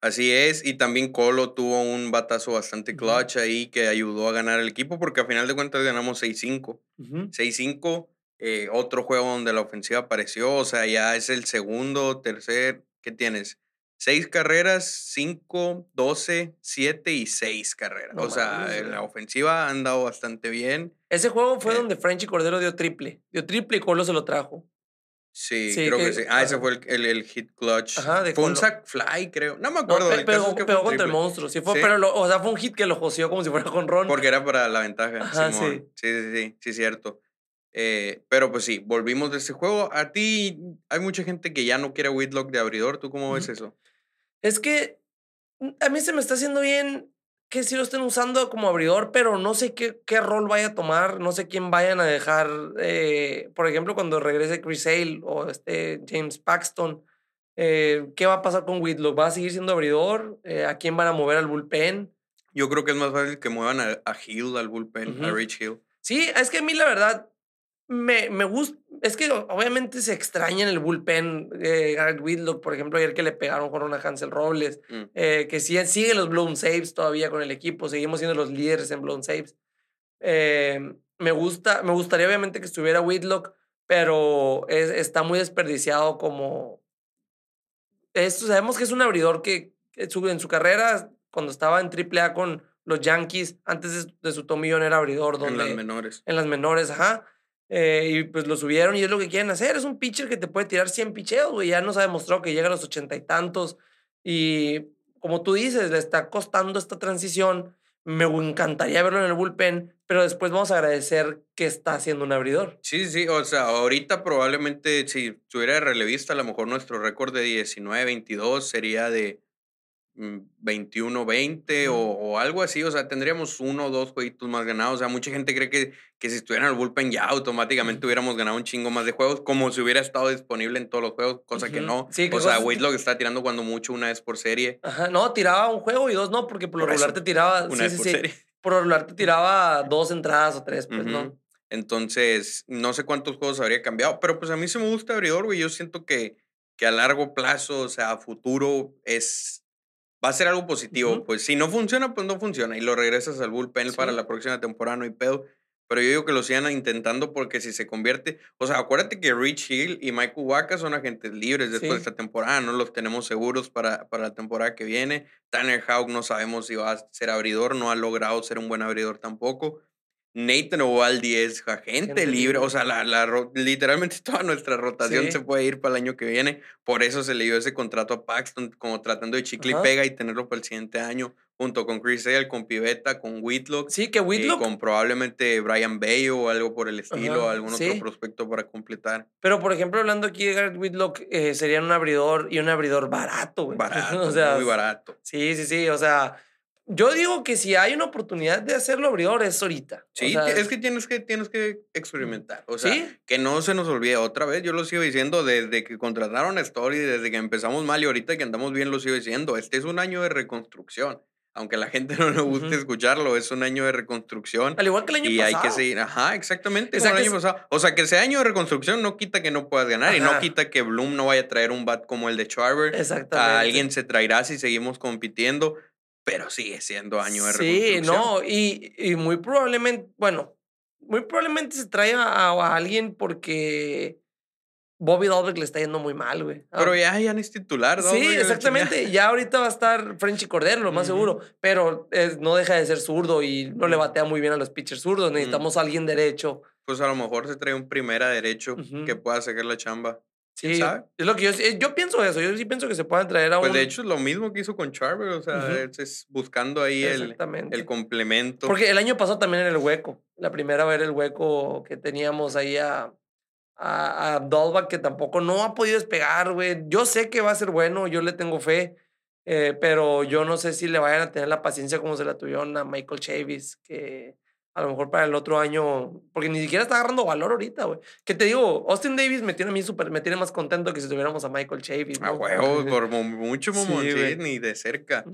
Así es, y también Colo tuvo un batazo bastante clutch ahí que ayudó a ganar el equipo porque a final de cuentas ganamos 6-5. 6-5, eh, otro juego donde la ofensiva apareció, o sea, ya es el segundo, tercer, ¿qué tienes? Seis carreras, cinco, doce, siete y seis carreras. o sea, la ofensiva ha andado bastante bien. Ese juego fue eh donde Frenchy Cordero dio triple. Dio triple y Colo se lo trajo. Sí, creo que, sí. Ah, ese fue el, el, hit clutch. Ajá, fue un sack fly, creo. No me acuerdo. No, pegó, contra el monstruo. Sí, fue, Pero o sea, fue un hit que lo joseó como si fuera con Ron. Porque era para la ventaja. sí. sí, sí, sí, sí, cierto. Eh, pero pues sí, volvimos de ese juego. A ti hay mucha gente que ya no quiere Whitlock de abridor. ¿Tú cómo ves eso? Es que mm, a mí se me está haciendo bien que sí lo estén usando como abridor, pero no sé qué, qué rol vaya a tomar, no sé quién vayan a dejar, eh, por ejemplo, cuando regrese Chris Hale o este James Paxton, eh, ¿qué va a pasar con Whitlock? ¿Va a seguir siendo abridor? Eh, ¿A quién van a mover al bullpen? Yo creo que es más fácil que muevan a, Hill al bullpen, a Rich Hill. Sí, es que a mí la verdad, me, me gusta, es que obviamente se extraña en el bullpen eh, Garrett Whitlock, por ejemplo, ayer que le pegaron con a Hansel Robles, mm. eh, que sí, sigue los blown saves todavía con el equipo, seguimos siendo los líderes en blown saves. Eh, me, gusta, me gustaría obviamente que estuviera Whitlock, pero es, está muy desperdiciado como... Esto, sabemos que es un abridor que en su, en su carrera, cuando estaba en AAA con los Yankees, antes de, de su tomillón era abridor. Donde, en las menores. En las menores, ajá. Eh, y pues lo subieron y es lo que quieren hacer. Es un pitcher que te puede tirar 100 picheos, güey. Ya nos ha demostrado que llega a los ochenta y tantos. Y como tú dices, le está costando esta transición. Me encantaría verlo en el bullpen, pero después vamos a agradecer que está haciendo un abridor. Sí, sí, o sea, ahorita probablemente si estuviera de relevista, a lo mejor nuestro récord de 19-22 sería de 21-20 o, o, algo así. O sea, tendríamos uno o dos jueguitos más ganados. O sea, mucha gente cree que, que si estuviera en el bullpen ya automáticamente hubiéramos ganado un chingo más de juegos, como si hubiera estado disponible en todos los juegos, cosa que no. o sea, Whitlock está tirando cuando mucho una vez por serie. Ajá, no, tiraba un juego y dos no, porque por lo regular te tiraba. Una vez por serie. Por lo regular te tiraba dos entradas o tres, pues no. Entonces, no sé cuántos juegos habría cambiado, pero pues a mí se me gusta abridor, güey. Yo siento que, que a largo plazo, o sea, a futuro, es va a ser algo positivo. Pues si no funciona, pues no funciona. Y lo regresas al bullpen para la próxima temporada, no hay pedo. Pero yo digo que lo sigan intentando porque si se convierte. O sea, acuérdate que Rich Hill y Michael Waka son agentes libres después de esta temporada. No los tenemos seguros para, para la temporada que viene. Tanner Houck no sabemos si va a ser abridor. No ha logrado ser un buen abridor tampoco. Nathan Ovaldi es agente libre. O sea, la, la, literalmente toda nuestra rotación se puede ir para el año que viene. Por eso se le dio ese contrato a Paxton, como tratando de chicle y pega y tenerlo para el siguiente año, junto con Chris Sale, con Pivetta, con Whitlock. Sí, que Whitlock. Y con probablemente Brian Bay o algo por el estilo, algún otro prospecto para completar. Pero, por ejemplo, hablando aquí de Garrett Whitlock, eh, sería un abridor y un abridor barato, güey. Barato, o sea, muy barato. Sí, sí, sí. O sea yo digo que si hay una oportunidad de hacerlo abridor es ahorita. Sí, es que tienes que tienes que experimentar. O sea, que no se nos olvide otra vez. Yo lo sigo diciendo desde que contrataron a Story, desde que empezamos mal y ahorita que andamos bien lo sigo diciendo. Este es un año de reconstrucción. Aunque a la gente no le guste escucharlo, es un año de reconstrucción. Al igual que el año pasado. Y hay que seguir. Ajá, exactamente. O sea, el año pasado. o sea, que ese año de reconstrucción no quita que no puedas ganar y no quita que Bloom no vaya a traer un bat como el de Charver. Exactamente. A alguien se traerá si seguimos compitiendo pero sigue siendo año de Sí, no, y, y muy probablemente, bueno, muy probablemente se trae a, a alguien porque Bobby Dolbeck le está yendo muy mal, güey. Pero ya, ya no es titular, ¿no? Sí, exactamente. Ya ahorita va a estar Frenchy Cordero, lo más seguro. Pero no deja de ser zurdo y no le batea muy bien a los pitchers zurdos. Necesitamos a alguien derecho. Pues a lo mejor se trae un primera derecho que pueda sacar la chamba. Sí, sabe? es lo que yo, yo pienso eso. Yo sí pienso que se puedan traer a pues un... de hecho es lo mismo que hizo con Charver. O sea, es buscando ahí el, el complemento. Porque el año pasado también era el hueco. La primera vez era el hueco que teníamos ahí a a, a que tampoco no ha podido despegar, güey. Yo sé que va a ser bueno, yo le tengo fe, eh, pero yo no sé si le vayan a tener la paciencia como se la tuvieron a Michael Chavis, que a lo mejor para el otro año, porque ni siquiera está agarrando valor ahorita, güey. Que te digo, Austin Davis me tiene a mí súper, me tiene más contento que si tuviéramos a Michael Chavis. A huevo, por mucho, sí, ni de cerca.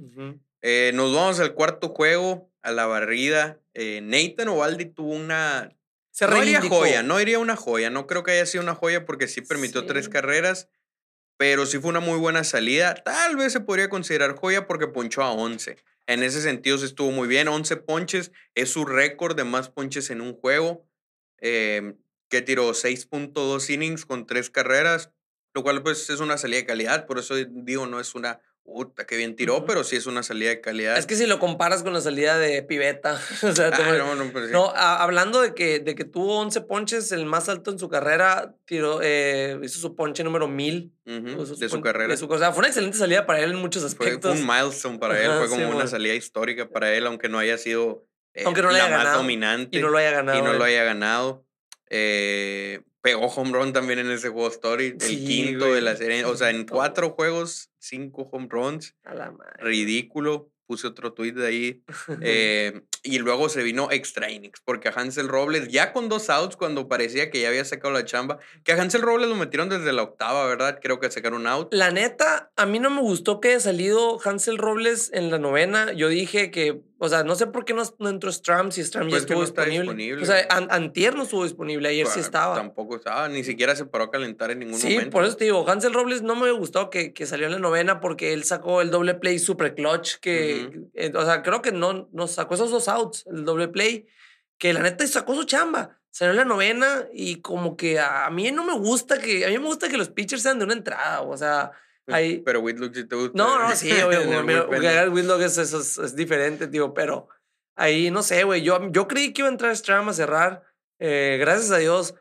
Eh, nos vamos al cuarto juego, a la barrida. Eh, Nathan Ovaldi tuvo una no iría joya, no iría una joya. No creo que haya sido una joya porque sí permitió tres carreras, pero sí fue una muy buena salida. Tal vez se podría considerar joya porque ponchó a 11. En ese sentido se estuvo muy bien. 11 ponches es su récord de más ponches en un juego. Eh, que tiró 6.2 innings con tres carreras, lo cual pues es una salida de calidad. Por eso digo, no es una Puta, qué bien tiró, pero sí es una salida de calidad. Es que si lo comparas con la salida de Piveta. o sea, ah, no, no, pero sí. no hablando de que, de que tuvo 11 ponches, el más alto en su carrera, tiró, eh, hizo su ponche número 1000 de su carrera. De su, o sea, fue una excelente salida para él en muchos aspectos. Fue, un milestone para él, fue como una salida histórica para él, aunque no haya sido eh, aunque no la más dominante. Y no lo haya ganado. Y no lo haya ganado. Eh, pegó home run también en ese juego story, el quinto de la serie. O sea, en cuatro juegos, cinco home runs. A la madre. Ridículo. Puse otro tweet de ahí. Eh, y luego se vino extra innings, porque a Hansel Robles, ya con dos outs, cuando parecía que ya había sacado la chamba, que a Hansel Robles lo metieron desde la octava, ¿verdad? Creo que sacaron out. La neta, a mí no me gustó que haya salido Hansel Robles en la novena. Yo dije que, o sea, no sé por qué no, entró Stram si Stram ya pues estuvo disponible. O sea, Antier no estuvo disponible, ayer sí estaba. Tampoco estaba, ni siquiera se paró a calentar en ningún momento. Sí, por eso te digo, Hansel Robles no me gustó que, que salió en la novena porque él sacó el doble play super clutch, que, eh, o sea, creo que no, no sacó esos dos outs, el doble play, que la neta sacó su chamba. Salió en la novena y como que a mí no me gusta que, a mí me gusta que los pitchers sean de una entrada, o sea, ahí... Pero Whitlock sí te gusta. No, no, sí, obvio, Whitlock es, es, es, diferente, tío, pero ahí no sé, güey, yo, yo creí que iba a entrar Stram a cerrar, eh, gracias a Dios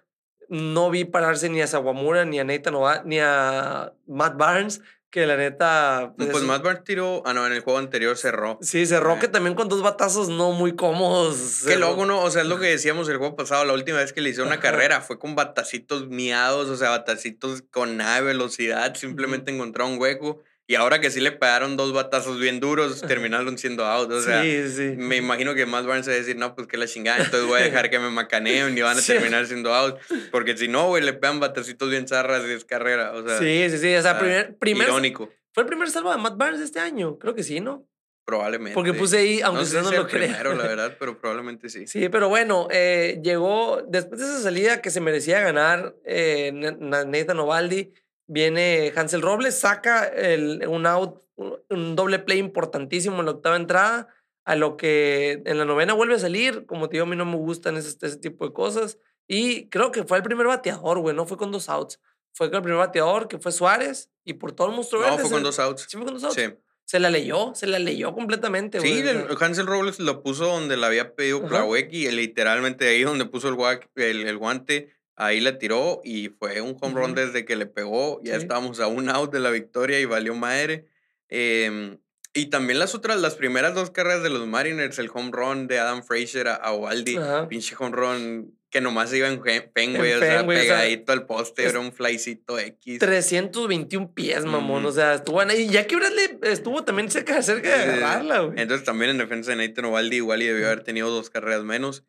no vi pararse ni a Sawamura, ni a Nathan ni a Matt Barnes, que la neta. Pues, pues Matt Barnes tiró. Ah, no, en el juego anterior cerró. Sí, cerró que también con dos batazos no muy cómodos. Qué loco, ¿no? O sea, es lo que decíamos el juego pasado, la última vez que le hizo una carrera, fue con batacitos miados, o sea, batacitos con nada de velocidad, simplemente encontró un hueco. Y ahora que sí le pegaron dos batazos bien duros, terminaron siendo out. O sea, sí, sí. me imagino que más van a decir, no, pues que la chingada, entonces voy a dejar que me macaneen y van a terminar siendo out. Porque si no, güey, le pegan batacitos bien zarras y es carrera. O sea, sí, sí, sí. O sea, primer, primer, irónico. Fue el primer salvo de Matt Barnes este año. Creo que sí, ¿no? Probablemente. Porque puse ahí, aunque no, sé no lo crea. primero, la verdad, pero probablemente sí. Sí, pero bueno, eh, llegó después de esa salida que se merecía ganar eh, Nathan Ovaldi Viene Hansel Robles, saca el, un out, un doble play importantísimo en la octava entrada, a lo que en la novena vuelve a salir. Como te digo, a mí no me gustan ese, ese tipo de cosas. Y creo que fue el primer bateador, güey, no fue con dos outs. Fue el primer bateador, que fue Suárez, y por todo el monstruo No, fue con dos outs. Sí, fue con dos outs. Sí. Se la leyó, se la leyó completamente. Sí, Hansel Robles lo puso donde la había pedido Plawecki, literalmente ahí donde puso el, el, el guante Ahí la tiró y fue un home run desde que le pegó. Ya estábamos a un out de la victoria y valió madre. Em, y también las otras, las primeras dos carreras de los Mariners, el home run de Adam Frazier a, Waldi, pinche home run que nomás iba en Fenway, o sea, pegadito al poste, era un flycito X. 321 pies, mamón, o sea, estuvo ahí. Ya que Bradley estuvo también cerca, cerca de agarrarla, güey. Entonces también en defensa de Nathan Ovaldi igual y debió haber tenido dos carreras menos.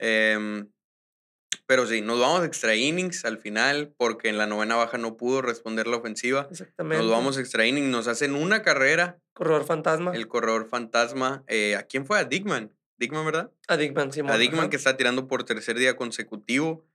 Eh, pero sí, nos vamos a extra innings al final porque en la novena baja no pudo responder la ofensiva. Exactamente. Nos vamos a extra innings, nos hacen una carrera. Corredor fantasma. El corredor fantasma. Eh, ¿A quién fue? A Dickman. Dickman, ¿verdad? A Dickman, sí. A Dickman que está tirando por tercer día consecutivo.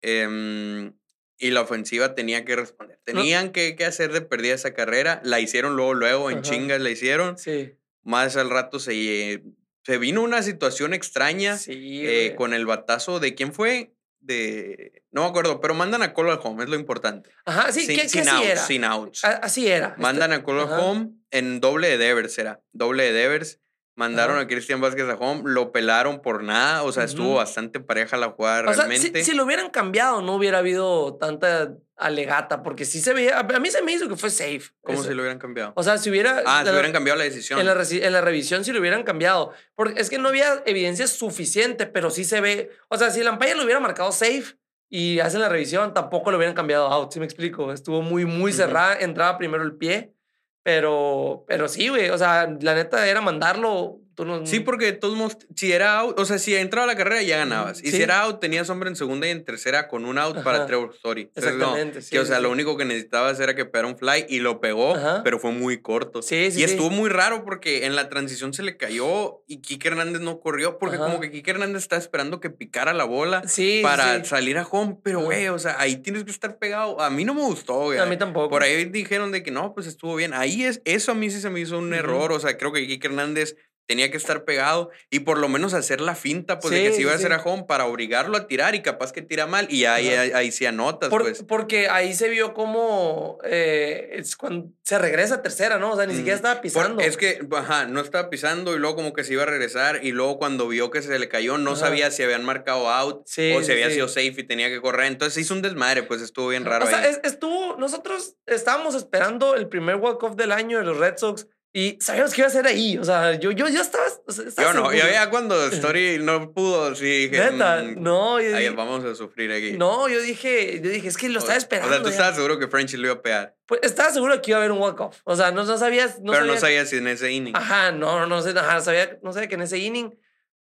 Em, y la ofensiva tenía que responder. Tenían que, que, hacer de perdida esa carrera. La hicieron luego, luego, en chingas la hicieron. Sí. Más al rato se se vino una situación extraña Sí, eh, con el batazo de quién fue. De. No me acuerdo, pero mandan a Colo al home, es lo importante. Ajá, sí, sin, que, que sin así outs, era. sin outs. A- Así era. Este- Mandan a Colo ajá. home en doble de Devers, era. Doble de Devers. Mandaron Ajá. a Cristian Vázquez a home, lo pelaron por nada. O sea, estuvo bastante pareja la jugada O sea, realmente. si, si lo hubieran cambiado, no hubiera habido tanta alegata, porque sí se veía. A mí se me hizo que fue safe. ¿Cómo eso. se lo hubieran cambiado? O sea, si hubiera. ah, se hubieran cambiado la decisión. En la, en la revisión sí lo hubieran cambiado. Porque es que no había evidencia suficiente, pero sí se ve. O sea, si umpire lo hubiera marcado safe y hacen la revisión, tampoco lo hubieran cambiado out. ¿Sí me explico? Estuvo muy, muy cerrada. Entraba primero el pie. Pero, pero sí, güey. O sea, la neta era mandarlo. Tú no, Sí, porque de todos modos, si era out, o sea, si entraba la carrera ya ganabas. Y Sí. si era out, tenías hombre en segunda y en tercera con un out para. Trevor Story. Entonces, no, sí, que, o sea, lo único que necesitabas era que pegara un fly y lo pegó, Ajá. pero fue muy corto. Sí, sí, y estuvo muy raro porque en la transición se le cayó y Kike Hernández no corrió porque Ajá. como que Kike Hernández estaba esperando que picara la bola para salir a home, pero güey, o sea, ahí tienes que estar pegado. A mí no me gustó, güey. A mí tampoco. Por ahí dijeron de que no, pues estuvo bien. Ahí es, eso a mí sí se me hizo un error. O sea, creo que Kike Hernández tenía que estar pegado y por lo menos hacer la finta, pues de Sí, que se sí, iba a hacer a home para obligarlo a tirar y capaz que tira mal y ahí, ahí, ahí sí anotas, Por- pues. Porque ahí se vio cómo eh, es cuando se regresa a tercera, ¿no? O sea, ni siquiera estaba Por- pisando. es que, ajá, no estaba pisando y luego como que se iba a regresar y luego cuando vio que se le cayó no Ajá. sabía si habían marcado out Sí, o si había sido safe y tenía que correr. Entonces hizo un desmadre, pues estuvo bien raro o sea, ahí. estuvo, nosotros estábamos esperando el primer walk-off del año de los Red Sox y sabíamos que iba a ser ahí. O sea, yo, yo, yo estaba, estaba Yo no, yo seguro. ya cuando Story no pudo, sí dije. Neta, "Mm, no, yo dije, vamos a sufrir aquí. no, yo dije, yo dije, es que lo estaba esperando. O sea, tú ya. estabas seguro que Frenchy lo iba a pegar, Pues, estaba seguro que iba a haber un walk-off. O sea, no, no sabías. No pero no sabía- sabías si en ese inning. Ajá, no, no sé, ajá, sabía, no sabía que en ese inning,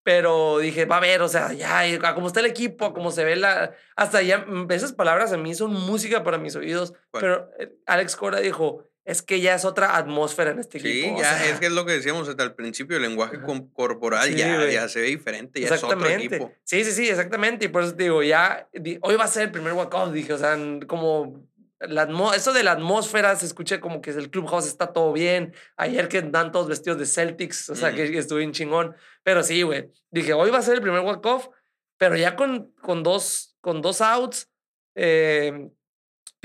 pero dije, va a ver, o sea, ya, como está el equipo, como se ve la. Hasta ya, mm, esas palabras a mí son música para mis oídos, ¿Cuál? pero eh, Alex Cora dijo, es que ya es otra atmósfera en este Sí, equipo. o ya sea, es que es lo que decíamos hasta el principio, el lenguaje Ajá. corporal Sí, ya, ya se ve diferente, ya es otro equipo. Sí, sí, sí, exactamente. Y por eso te digo, ya, di- hoy va a ser el primer walk-off, dije, o sea, como. La eso de la atmósfera se escucha como que el clubhouse está todo bien. Ayer que andan todos vestidos de Celtics, o sea, Ujú. que, estuvo bien chingón. Pero sí, güey. Dije, hoy va a ser el primer walk-off, pero ya con, con, dos, con dos outs, eh,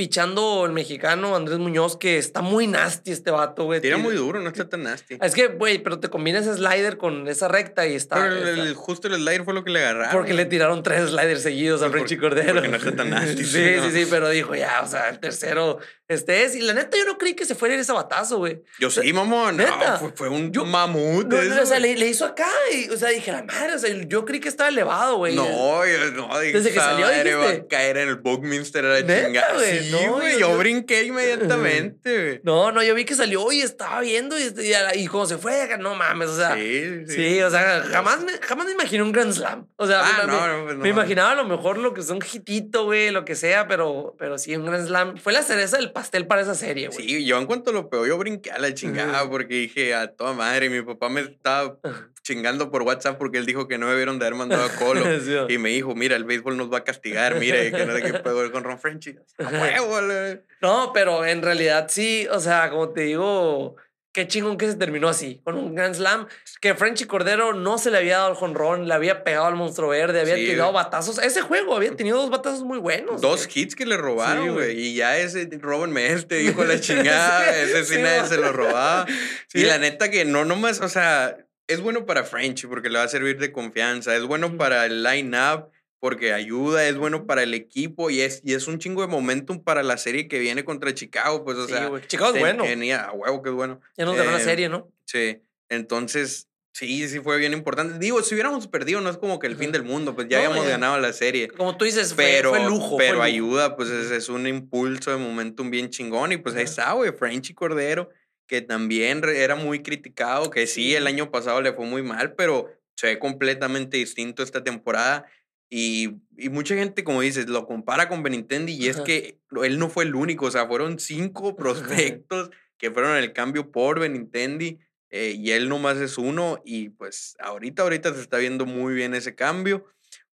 pichando el mexicano Andrés Muñoz, que está muy nasty este vato, güey. Tira muy duro, no está tan nasty. Es que, güey, pero te combinas ese slider con esa recta y está. Pero el- está- el- justo el slider fue lo que le agarraron. porque le tiraron tres sliders seguidos a Frenchy porque- Cordero. porque no está tan nasty, sí, sí, ¿no? sí, sí, pero dijo ya, o sea, el tercero este es. Y la neta, yo no creí que se fuera a ir ese batazo, güey. Yo sí, mamón. No, fue, fue un Yo- mamut. No, eso, o sea, le, le hizo acá. Y, o sea, dije, la madre, o sea, yo creí que estaba elevado, güey. No, yo- no, dije, Desde que salió, madre va dijiste. a caer en el Buckminster a la ¿Neta, chingada. Sí, No, güey, yo- yo, yo- brinqué inmediatamente, güey. No, no, yo vi que salió y estaba viendo y, y, la- y cuando se fue, no mames, o sea. Sí, Sí, sí. o sea, jamás me, jamás me imaginé un Grand Slam. O sea, Ah, me, no, me- no, pues no. me imaginaba a lo mejor lo que es un hitito, güey, lo que sea, pero, pero sí, un Grand Slam. Fue la cereza del pastel para esa serie, güey. Sí, yo en cuanto lo pegó, yo brinqué a la chingada porque dije a toda madre. Mi papá me estaba chingando por WhatsApp porque él dijo que no debieron de haber mandado a Colo. Sí, y me dijo, mira, el béisbol nos va a castigar, mire, que no sé qué pegó con Ron Frenchy. A huevo, le- No, pero en realidad sí, o sea, como te digo, qué chingón que se terminó así, con un Grand Slam, que Frenchy Cordero no se le había dado al jonrón, le había pegado al monstruo verde, había Sí, tirado güey. batazos. Ese juego había tenido dos batazos muy buenos. Dos güey. hits que le robaron, güey. güey. y ya ese, róbenme este, hijo de la chingada. Sí, ese sí, nadie se lo robaba. Y la neta que no nomás, o sea, es bueno para Frenchy porque le va a servir de confianza. Es bueno para el line-up porque ayuda. Es bueno para el equipo y es, y es un chingo de momentum para la serie que viene contra Chicago. Pues, o Sí, sea. Chicago es bueno. Tenía, a huevo que es bueno. Ya nos ganó la Eh, serie, ¿no? Sí. Entonces, sí, sí fue bien importante. Digo, si hubiéramos perdido, no es como que el fin del mundo, pues ya No, habíamos ya. ganado la serie. Como tú dices, fue, Pero, fue lujo. fue pero lujo. ayuda, pues es, es un impulso de momentum bien chingón. Y pues ahí está, güey, Frenchy Cordero, que también era muy criticado, que sí, el año pasado le fue muy mal, pero se ve completamente distinto esta temporada. Y, y mucha gente, como dices, lo compara con Benintendi y es Ajá. que él no fue el único, o sea, fueron cinco prospectos que fueron el cambio por Benintendi eh, y él nomás es uno y pues ahorita, ahorita se está viendo muy bien ese cambio.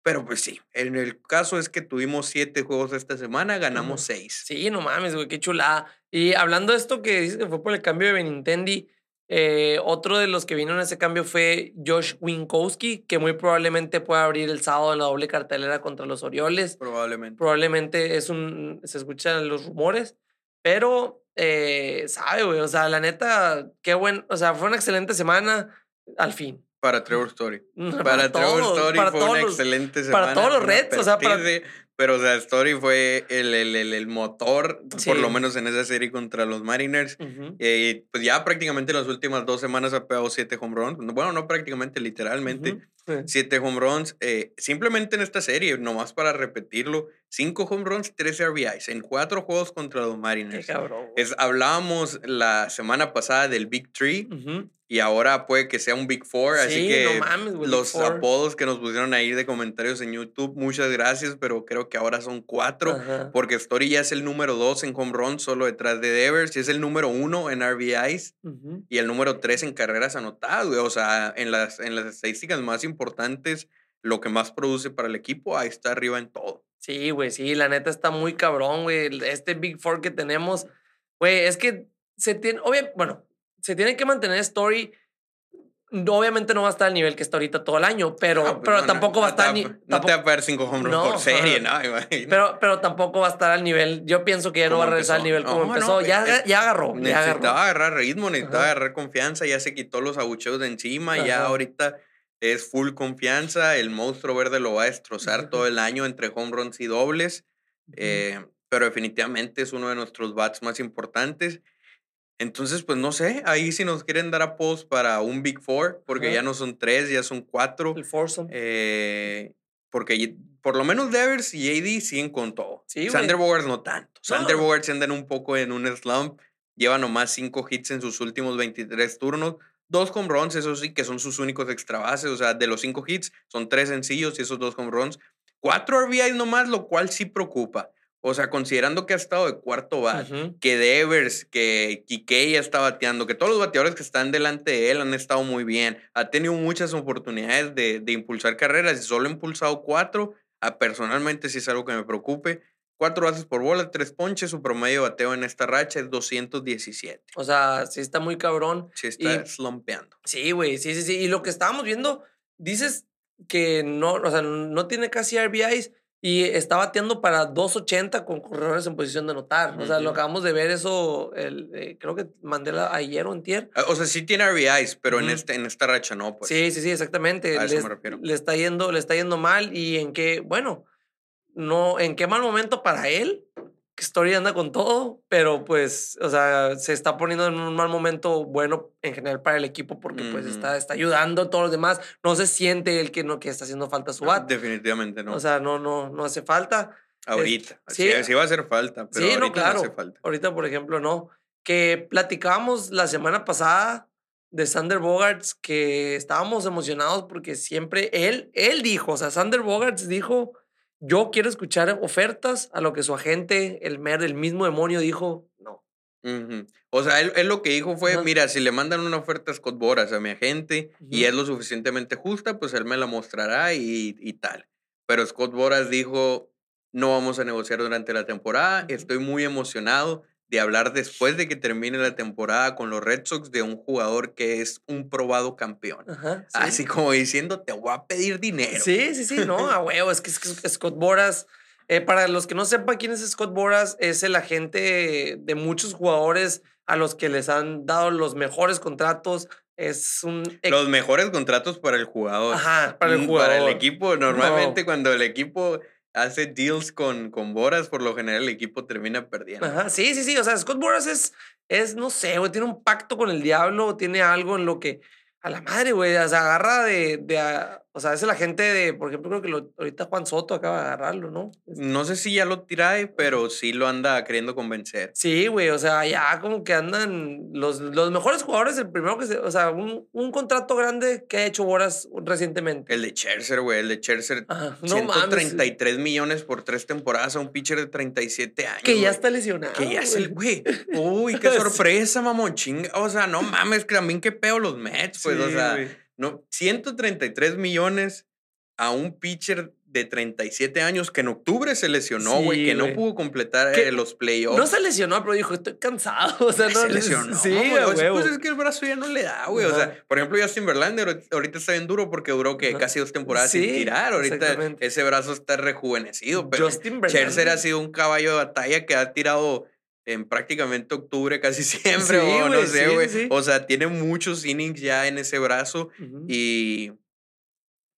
Pero pues sí, en el caso es que tuvimos siete juegos esta semana, ganamos seis. Sí, no mames, güey, qué chulada. Y hablando de esto que dices que fue por el cambio de Benintendi, Eh, otro de los que vino en ese cambio fue Josh Winkowski, que muy probablemente pueda abrir el sábado en la doble cartelera contra los Orioles. Probablemente. Probablemente es un. Se escuchan los rumores, pero eh, sabe, güey. O sea, la neta, qué buen. O sea, fue una excelente semana al fin. Para Trevor Story. Para, Trevor Story fue una excelente semana. Para todos los Reds, o sea, para, pero, o sea, Story fue el, el, el, motor, por lo menos en esa serie contra los Mariners. Eh, pues ya prácticamente las últimas dos semanas ha pegado siete home runs. Bueno, no prácticamente, literalmente. Siete home runs. Eh, simplemente en esta serie, nomás para repetirlo, cinco home runs, 13 RBIs en cuatro juegos contra los Mariners. Es, hablábamos la semana pasada del Big Three y ahora puede que sea un Big Four. así que los apodos que nos pusieron ahí de comentarios en YouTube, muchas gracias, pero creo que ahora son cuatro, porque Story ya es el número dos en home runs, solo detrás de Devers, y es el número uno en RBIs y el número tres en carreras anotadas. O sea, en las, en las estadísticas más importantes, lo que más produce para el equipo, ahí está arriba en todo. Sí, güey, sí, la neta está muy cabrón, güey. Este Big Four que tenemos, güey, es que se tiene, obvio, bueno, se tiene que mantener Story. Obviamente no va a estar al nivel que está ahorita todo el año, pero, pero tampoco va a estar. ni, no te va a perder cinco home por serie, ¿no? Pero, pero tampoco va a estar al nivel. Yo pienso que ya no va a regresar al nivel como empezó. ya, ya agarró. Necesitaba agarrar ritmo, necesitaba agarrar confianza, ya se quitó los abucheos de encima, ya ahorita es full confianza. El monstruo verde lo va a destrozar todo el año entre home runs y dobles. Eh, pero definitivamente es uno de nuestros bats más importantes. Entonces, pues no sé, ahí si nos quieren dar a post para un Big Four, porque ya no son tres, ya son cuatro. El foursome. Eh, porque por lo menos Devers y JD siguen con todo. Sí, Sander Bogarts no tanto. Sander Bogarts andan un poco en un slump. Lleva nomás cinco hits en sus últimos 23 turnos. Dos home runs, eso sí, que son sus únicos extra bases. O sea, de los cinco hits, son tres sencillos y esos dos home runs. Cuatro RBIs nomás, lo cual sí preocupa. O sea, considerando que ha estado de cuarto bat, que Devers, que Kike ya está bateando, que todos los bateadores que están delante de él han estado muy bien. Ha tenido muchas oportunidades de, impulsar carreras y solo ha impulsado cuatro. Ah, personalmente sí es algo que me preocupe. Cuatro bases por bola, tres ponches, su promedio de bateo en esta racha es 217. O sea, sí está muy cabrón. Sí está slumpeando. Sí, güey, sí, sí, sí. Y lo que estábamos viendo, dices que no, o sea, no tiene casi RBIs, y está bateando para 2.80 con corredores en posición de anotar. O sea, lo acabamos de ver eso, el, eh, creo que Mandela ayer o entier. Ah, o sea, sí tiene RBIs, pero en, este, en esta racha no, pues. Sí, sí, sí, exactamente. A eso me refiero. Le está, yendo, le está yendo mal y en qué, bueno, no, en qué mal momento para él, que Story anda con todo, pero pues, o sea, se está poniendo en un mal momento bueno en general para el equipo porque pues está, está ayudando a todos los demás. No se siente el que no que está haciendo falta su bat. Definitivamente no. O sea, no, no, no hace falta. Ahorita. sí, sí, va a hacer falta, pero ahorita no, claro. hace falta. Ahorita, por ejemplo, no. Que platicábamos la semana pasada de Sander Bogarts que estábamos emocionados porque siempre él, él dijo, o sea, Sander Bogarts dijo yo quiero escuchar ofertas a lo que su agente, el mer, el mismo demonio, dijo, no. O sea, él, lo que dijo fue, mira, si le mandan una oferta a Scott Boras a mi agente y es lo suficientemente justa, pues él me la mostrará y, y tal. Pero Scott Boras dijo, no vamos a negociar durante la temporada, estoy muy emocionado de hablar después de que termine la temporada con los Red Sox de un jugador que es un probado campeón. Así como diciendo, te voy a pedir dinero. Sí, sí, sí, no, a huevo, es que, Scott Boras, eh, para los que no sepan quién es Scott Boras, es el agente de muchos jugadores a los que les han dado los mejores contratos. Es un... Los mejores contratos para el jugador. Ajá, para el mm, jugador. Para el equipo, normalmente cuando el equipo hace deals con, con Boras, por lo general el equipo termina perdiendo. Ajá, sí, sí, sí. O sea, Scott Boras es, es no sé, güey, tiene un pacto con el diablo, tiene algo en lo que a la madre, güey, o sea, agarra de, de o sea, es la gente de, por ejemplo, creo que lo, ahorita Juan Soto acaba de agarrarlo, ¿no? No sé si ya lo tirae, pero sí lo anda queriendo convencer. Sí, güey, o sea, ya como que andan los, los mejores jugadores, el primero que se, o sea, un, un contrato grande que ha hecho Boras recientemente. El de Scherzer, güey, el de Scherzer. Ajá, no 133 millones por tres temporadas a un pitcher de 37 años. Que ya está lesionado. Que ya es el, güey. Uy, qué sorpresa, mamón, chinga. O sea, no mames, que también qué peo los Mets, pues, o sea. No, 133 millones a un pitcher de 37 años que en octubre se lesionó, güey, Sí, que no pudo completar eh, los playoffs. No se lesionó, pero dijo, estoy cansado. O sea, no se lesionó. Sí, huevo. pues es que el brazo ya no le da, güey. O sea, por ejemplo, Justin Verlander ahorita- está bien duro porque duró que casi dos temporadas sin tirar. Ahorita ese brazo está rejuvenecido. Pero Justin Scherzer Verlander. ha sido un caballo de batalla que ha tirado en prácticamente octubre casi siempre. Sí, o no sé, güey. sí, sí. O sea, tiene muchos innings ya en ese brazo. Y,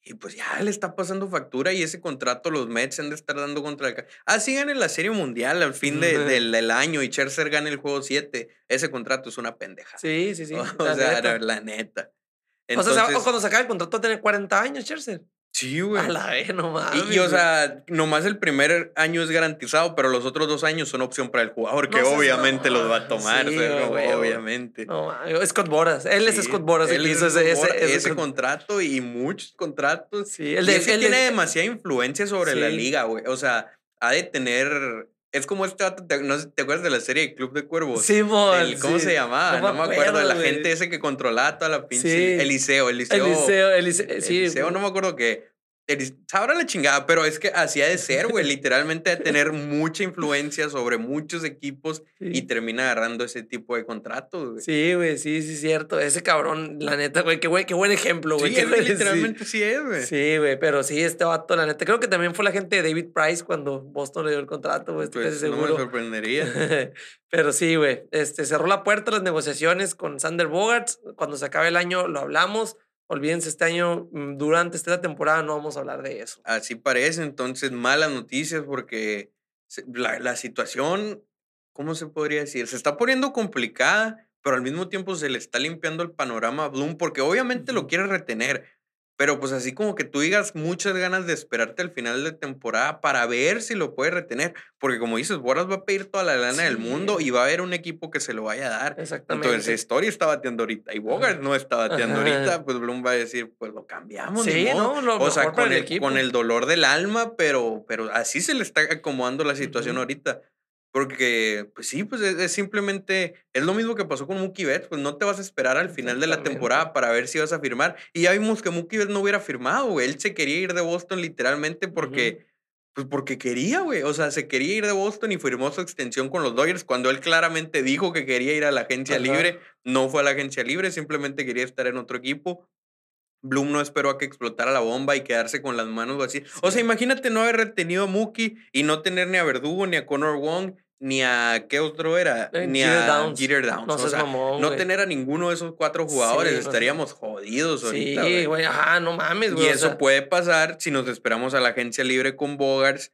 y pues ya le está pasando factura y ese contrato los Mets han de estar dando contra el... Ah, sí ganen la Serie Mundial al fin de- del, del año y Scherzer gane el juego 7. Ese contrato es una pendeja. Sí, sí, sí. o la sea, neta. la, la neta. o sea, Entonces, cuando se acabe el contrato va a tener 40 años, Scherzer. Sí, güey. A la vez, no mames. Y, y, o sea, nomás el primer año es garantizado, pero los otros dos años son opción para el jugador, que No obviamente los va a tomar, Sí, güey, obviamente. No. Scott Boras. Él es Sí, Scott Boras el él es hizo ese, ese, ese con- contrato y muchos contratos. Sí, el de. el de- tiene demasiada influencia sobre la liga, güey. O sea, ha de tener. Es como este vato, ¿te, no ¿te acuerdas de la serie Club de Cuervos? Simón, El- ¿Cómo sí. se llamaba? No, me acuerdo. güey. La gente ese que controlaba toda la pinche. Sí. Eliseo, Eliseo. Eliseo, Eliseo, sí. Eliseo, no me acuerdo qué. Sabrá la chingada, pero es que así ha de ser, güey. Literalmente de tener mucha influencia sobre muchos equipos y sí. termina agarrando ese tipo de contratos, güey. Sí, güey, sí, sí, cierto. Ese cabrón, la neta, güey, qué, güey, qué buen ejemplo, güey. Sí, güey, sí. literalmente sí es, güey. Sí, güey, pero sí, este vato, la neta, creo que también fue la gente de David Price cuando Boston le dio el contrato, güey, estoy Pues no me seguro. sorprendería. pero sí, güey, este, cerró la puerta a las negociaciones con Sander Bogarts. Cuando se acabe el año lo hablamos. Olvídense, este año, mm, durante esta temporada, no vamos a hablar de eso. Así parece, entonces malas noticias porque la, la situación, ¿cómo se podría decir? Se está poniendo complicada, pero al mismo tiempo se le está limpiando el panorama a Bloom porque obviamente lo quiere retener, pero pues así como que tú digas muchas ganas de esperarte al final de temporada para ver si lo puede retener, porque como dices, Boras va a pedir toda la lana del Sí. mundo y va a haber un equipo que se lo vaya a dar. Exactamente. Entonces, Story está bateando ahorita y Bogart no está bateando Ajá. ahorita, pues Bloom va a decir, pues lo cambiamos. ni sí, modo". no, lo O sea, mejor con el el, con el dolor del alma, pero, pero así se le está acomodando la situación Ujú. ahorita. Porque, pues sí, pues es, es simplemente, es lo mismo que pasó con Mookie Betts, pues no te vas a esperar al final de la temporada para ver si vas a firmar. Y ya vimos que Mookie Betts no hubiera firmado, güey. Él se quería ir de Boston literalmente porque, pues porque quería, güey. O sea, se quería ir de Boston y firmó su extensión con los Dodgers cuando él claramente dijo que quería ir a la agencia Ajá. libre. No fue a la agencia libre, simplemente quería estar en otro equipo. Bloom no esperó a que explotara la bomba y quedarse con las manos vacías. O sea, imagínate no haber retenido a Mookie y no tener ni a Verdugo, ni a Connor Wong, ni a. ¿Qué otro era? Eh, Ni Jeter a Downs. Jeter Downs. No o sea, mamón, no tener a ninguno de esos cuatro jugadores, Sí, estaríamos jodidos ahorita. Sí, güey, ajá, no mames, güey. Y eso sea, puede pasar si nos esperamos a la agencia libre con Bogarts.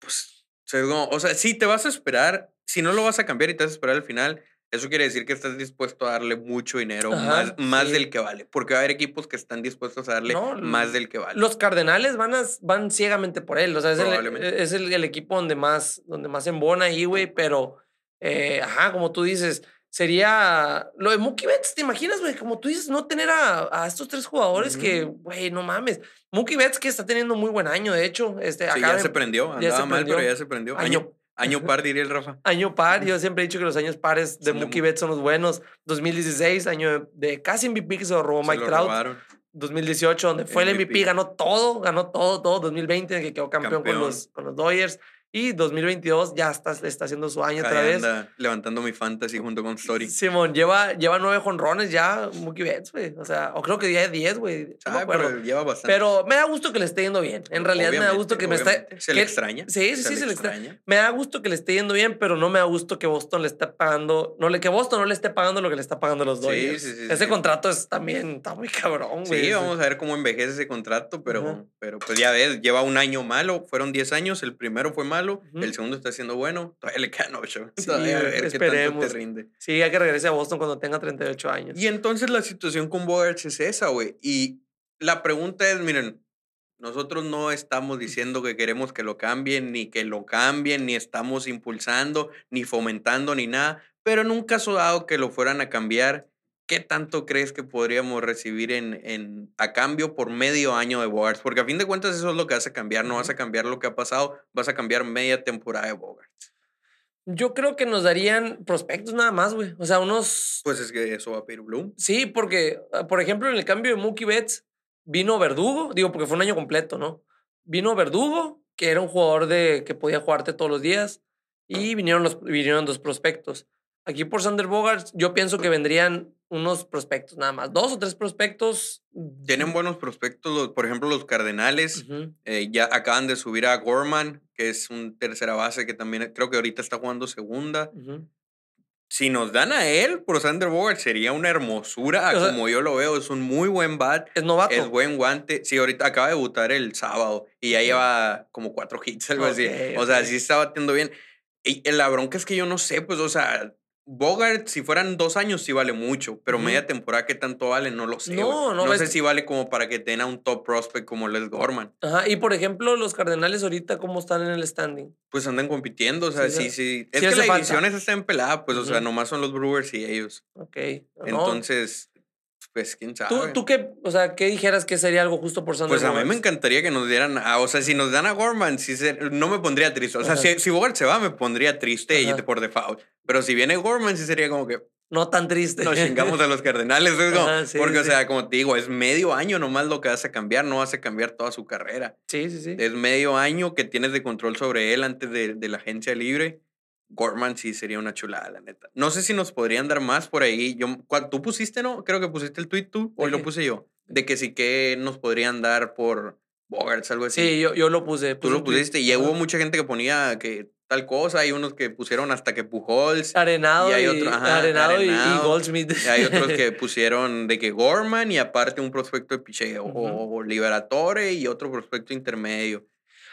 Pues, o sea, no, o sea, sí, te vas a esperar. Si no lo vas a cambiar y te vas a esperar al final, eso quiere decir que estás dispuesto a darle mucho dinero, Ajá, más, más sí. del que vale. Porque va a haber equipos que están dispuestos a darle No, más del que vale. Los Cardenales van, a- van ciegamente por él. O sea, es, el, Probablemente. es el, el equipo donde más, donde más embona ahí, güey. Pero, eh, ajá, como tú dices, sería. Lo de Mookie Betts, ¿te imaginas, güey? Como tú dices, no tener a, a estos tres jugadores que, Ujú. güey, no mames. Mookie Betts, que está teniendo muy buen año, de hecho. Este, Sí, acaba ya se de- prendió. ya Andaba se mal, pero prendió. ya se prendió. Año- Año, año par, diría el Rafa. Año par, yo siempre he dicho que los años pares de de Mookie Mo- Betts son los buenos. 2016, año de casi MVP que se lo robó Se Mike lo Trout. robaron. 2018, donde fue el MVP, ganó todo, ganó todo, todo. 2020, en el que quedó campeón, Campeón. Con, los, con los Dodgers. Y 2022 ya está, está haciendo su año otra vez. anda levantando mi fantasy junto con Story. Simón, lleva, lleva nueve jonrones ya, Mookie Betts, güey. O sea, o creo que ya 10, güey. No me Ay, acuerdo. pero lleva bastante. Pero me da gusto que le esté yendo bien. En realidad me da gusto que me esté. Se le extraña. Sí, sí, sí, se le extraña. Me da gusto que le esté yendo bien, pero no me da gusto que Boston le esté pagando. No, le- que Boston no le esté pagando lo que le está pagando los Sí, Dodgers. sí, sí, Ese sí. contrato es también está muy cabrón, güey. Sí, Ese- vamos a ver cómo envejece ese contrato, pero, pero pues ya ves, lleva un año malo, fueron 10 años, el primero fue malo, Ujú. el segundo está siendo bueno, todavía le quedan 8. Sí, todavía a ver qué esperemos. tanto te rinde. Sí, hay que regrese a Boston cuando tenga 38 años. Y entonces la situación con Bogarts es esa, güey. Y la pregunta es, miren, nosotros no estamos diciendo que queremos que lo cambien, ni que lo cambien, ni estamos impulsando, ni fomentando, ni nada. Pero en un caso dado que lo fueran a cambiar, ¿qué tanto crees que podríamos recibir en, en, a cambio por medio año de Bogarts? Porque a fin de cuentas eso es lo que vas a cambiar, no vas a cambiar lo que ha pasado, vas a cambiar media temporada de Bogarts. Yo creo que nos darían prospectos nada más, güey. O sea, unos. Pues es que eso va a pedir Bloom. Sí, porque, ah, por ejemplo, en el cambio de Mookie Betts, vino Verdugo, digo, porque fue un año completo, ¿no? Vino Verdugo, que era un jugador de, que podía jugarte todos los días, y vinieron, los, vinieron dos prospectos. Aquí por Sander Bogarts, yo pienso que vendrían unos prospectos nada más, dos o tres prospectos. Tienen buenos prospectos, por ejemplo, los Cardenales. Eh, ya acaban de subir a Gorman, que es un tercera base que también creo que ahorita está jugando segunda. Si nos dan a él por Sander Bogart, sería una hermosura, como yo lo veo. Es un muy buen bat. Es novato. Es buen guante. Sí, ahorita acaba de debutar el sábado y ya lleva como cuatro hits, algo así. O sea, sí está batiendo bien. Y la bronca es que yo no sé, pues, o sea, Bogart, si fueran dos años, sí vale mucho, pero media temporada, ¿qué tanto vale? No lo sé. No, no, no sé si vale como para que tenga un top prospect como Les Gorman. Ajá, y por ejemplo, los Cardenales ahorita, ¿cómo están en el standing? Pues andan compitiendo, o sea, sí, sí. Es que la división está en pelada, pues, o sea, nomás son los Brewers y ellos. Ok. Entonces, pues quién sabe. ¿Tú, ¿Tú, qué, o sea, qué dijeras que sería algo justo por Sander Pues a mí me encantaría que nos dieran, o sea, si nos dan a Gorman, si no me pondría triste. O sea, si, si, Bogart se va, me pondría triste y por default. Pero si viene Gorman, sí sería como que... No tan triste. Nos chingamos a los Cardenales. porque, o sea, como te digo, es medio año nomás lo que hace cambiar, no hace cambiar toda su carrera. Sí, sí, sí. Es medio año que tienes de control sobre él antes de, de la agencia libre. Gorman sí sería una chulada, la neta. No sé si nos podrían dar más por ahí. Yo, ¿Tú pusiste, no? Creo que pusiste el tweet tú, o lo puse yo. De que sí que nos podrían dar por Bogarts, algo así. Sí, yo, yo lo puse. Tú lo pusiste. Y hubo mucha gente que ponía que tal cosa. Hay unos que pusieron hasta que Pujols. Arenado, y, hay otro, arenado, y, Goldsmith. Y hay otros que pusieron de que Gorman y aparte un prospecto de picheo. O Liberatore y otro prospecto intermedio.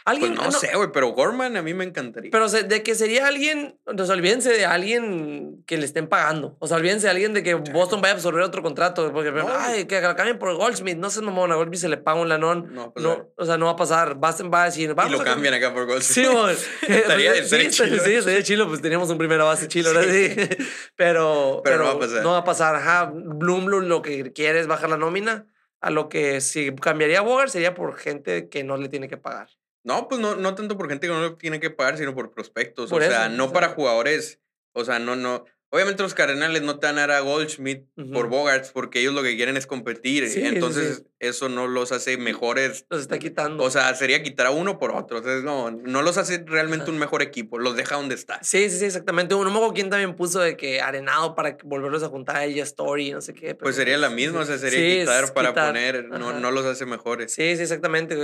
¿Alguien, pues no, sé, güey, pero Gorman a mí me encantaría. Pero de que sería alguien, no olvídense de alguien que le estén pagando. O sea, olvídense de alguien de que Boston vaya a absorber otro contrato. Porque, ay, que la cambien por Goldsmith. No sé, mamón, a Goldsmith se le paga un lanón. No, pues no o sea, no va a pasar. Basten va a decir, vamos. Y lo cambian acá por Goldsmith. Sí, güey. estaría, estaría sí, chilo. Sí, estaría chilo. Pues teníamos un primera base chilo, ahora sí. pero, pero, no va a pasar. No va a pasar. Ajá, Bloom lo que quiere es bajar la nómina. A lo que si cambiaría a Bogart sería por gente que no le tiene que pagar. No, pues no, no tanto por gente que no lo tiene que pagar, sino por prospectos. o sea, no para jugadores. O sea, no, no. Obviamente los Cardenales no te van a Goldschmidt por Bogarts porque ellos lo que quieren es competir. entonces eso no los hace mejores. Los está quitando. O sea, sería quitar a uno por otro. Entonces no, no los hace realmente un mejor equipo. Los deja donde está. Sí, sí, sí, exactamente. No me quién también puso de que arenado para volverlos a juntar a ella Story, no sé qué. pues sería la misma, o sea, sería quitar para poner. No, no los hace mejores. Sí, sí, exactamente.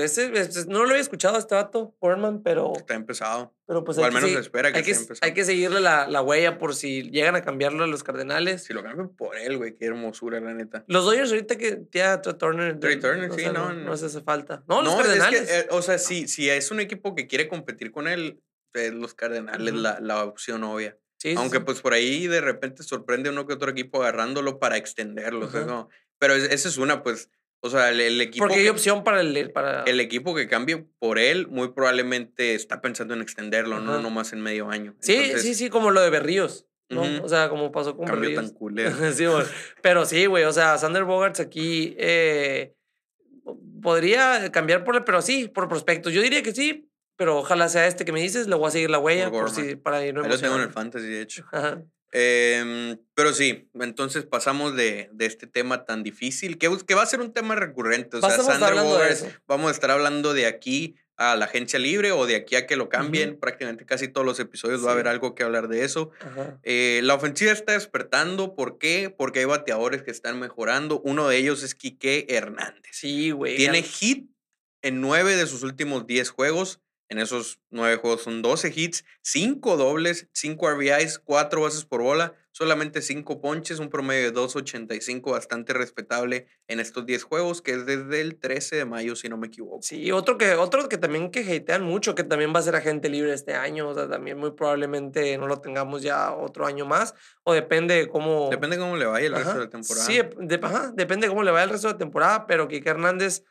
no lo había escuchado a este vato, Portman, pero... Está empezado. Pero pues o al menos se espera que, hay que Hay que seguirle la, la, huella por si llegan a cambiarlo a los Cardenales. Si lo cambian por él, güey, qué hermosura, la neta. Los Dodgers ahorita que ya Turner. Turner, sí, no, no, se hace falta. No, los Cardenales. Es que, eh, o sea, si, si es un equipo que quiere competir con él, es los Cardenales la, la opción obvia. Sí, Aunque pues por ahí de repente sorprende uno que otro equipo agarrándolo para extenderlo. no. Pero esa es una, pues, o sea, el, equipo. Porque hay opción para el. Para... El equipo que cambie por él, muy probablemente está pensando en extenderlo, no nomás en medio año. Sí, sí, sí, como lo de Berríos. ¿no? O sea, como pasó con Cambio tan culero. sí, Pero sí, güey, o sea, Sander Bogarts aquí eh, podría cambiar por. Pero sí, por prospectos. Yo diría que sí, pero ojalá sea este que me dices, le voy a seguir la huella por, si, para. Ahí lo tengo en el fantasy, de hecho. Ajá. Em, pero sí, entonces pasamos de, de, este tema tan difícil, que, que va a ser un tema recurrente. O sea, Sandra vamos a estar hablando de aquí a la agencia libre o de aquí a que lo cambien. Prácticamente casi todos los episodios va a haber algo que hablar de eso. Eh, la ofensiva está despertando. ¿Por qué? Porque hay bateadores que están mejorando. Uno de ellos es Quique Hernández. Sí, güey. Tiene hit en nueve de sus últimos diez juegos. En esos nueve juegos son 12 hits, 5 dobles, 5 RBIs, 4 bases por bola, solamente 5 ponches, un promedio de 2.85 bastante respetable en estos 10 juegos, que es desde el 13 de mayo, si no me equivoco. Sí, otro que, otro que también que hatean mucho, que también va a ser agente libre este año, o sea, también muy probablemente no lo tengamos ya otro año más, o depende cómo... Depende cómo le vaya el resto de la temporada. Sí, depende cómo le vaya el resto de la temporada, pero Kike Hernández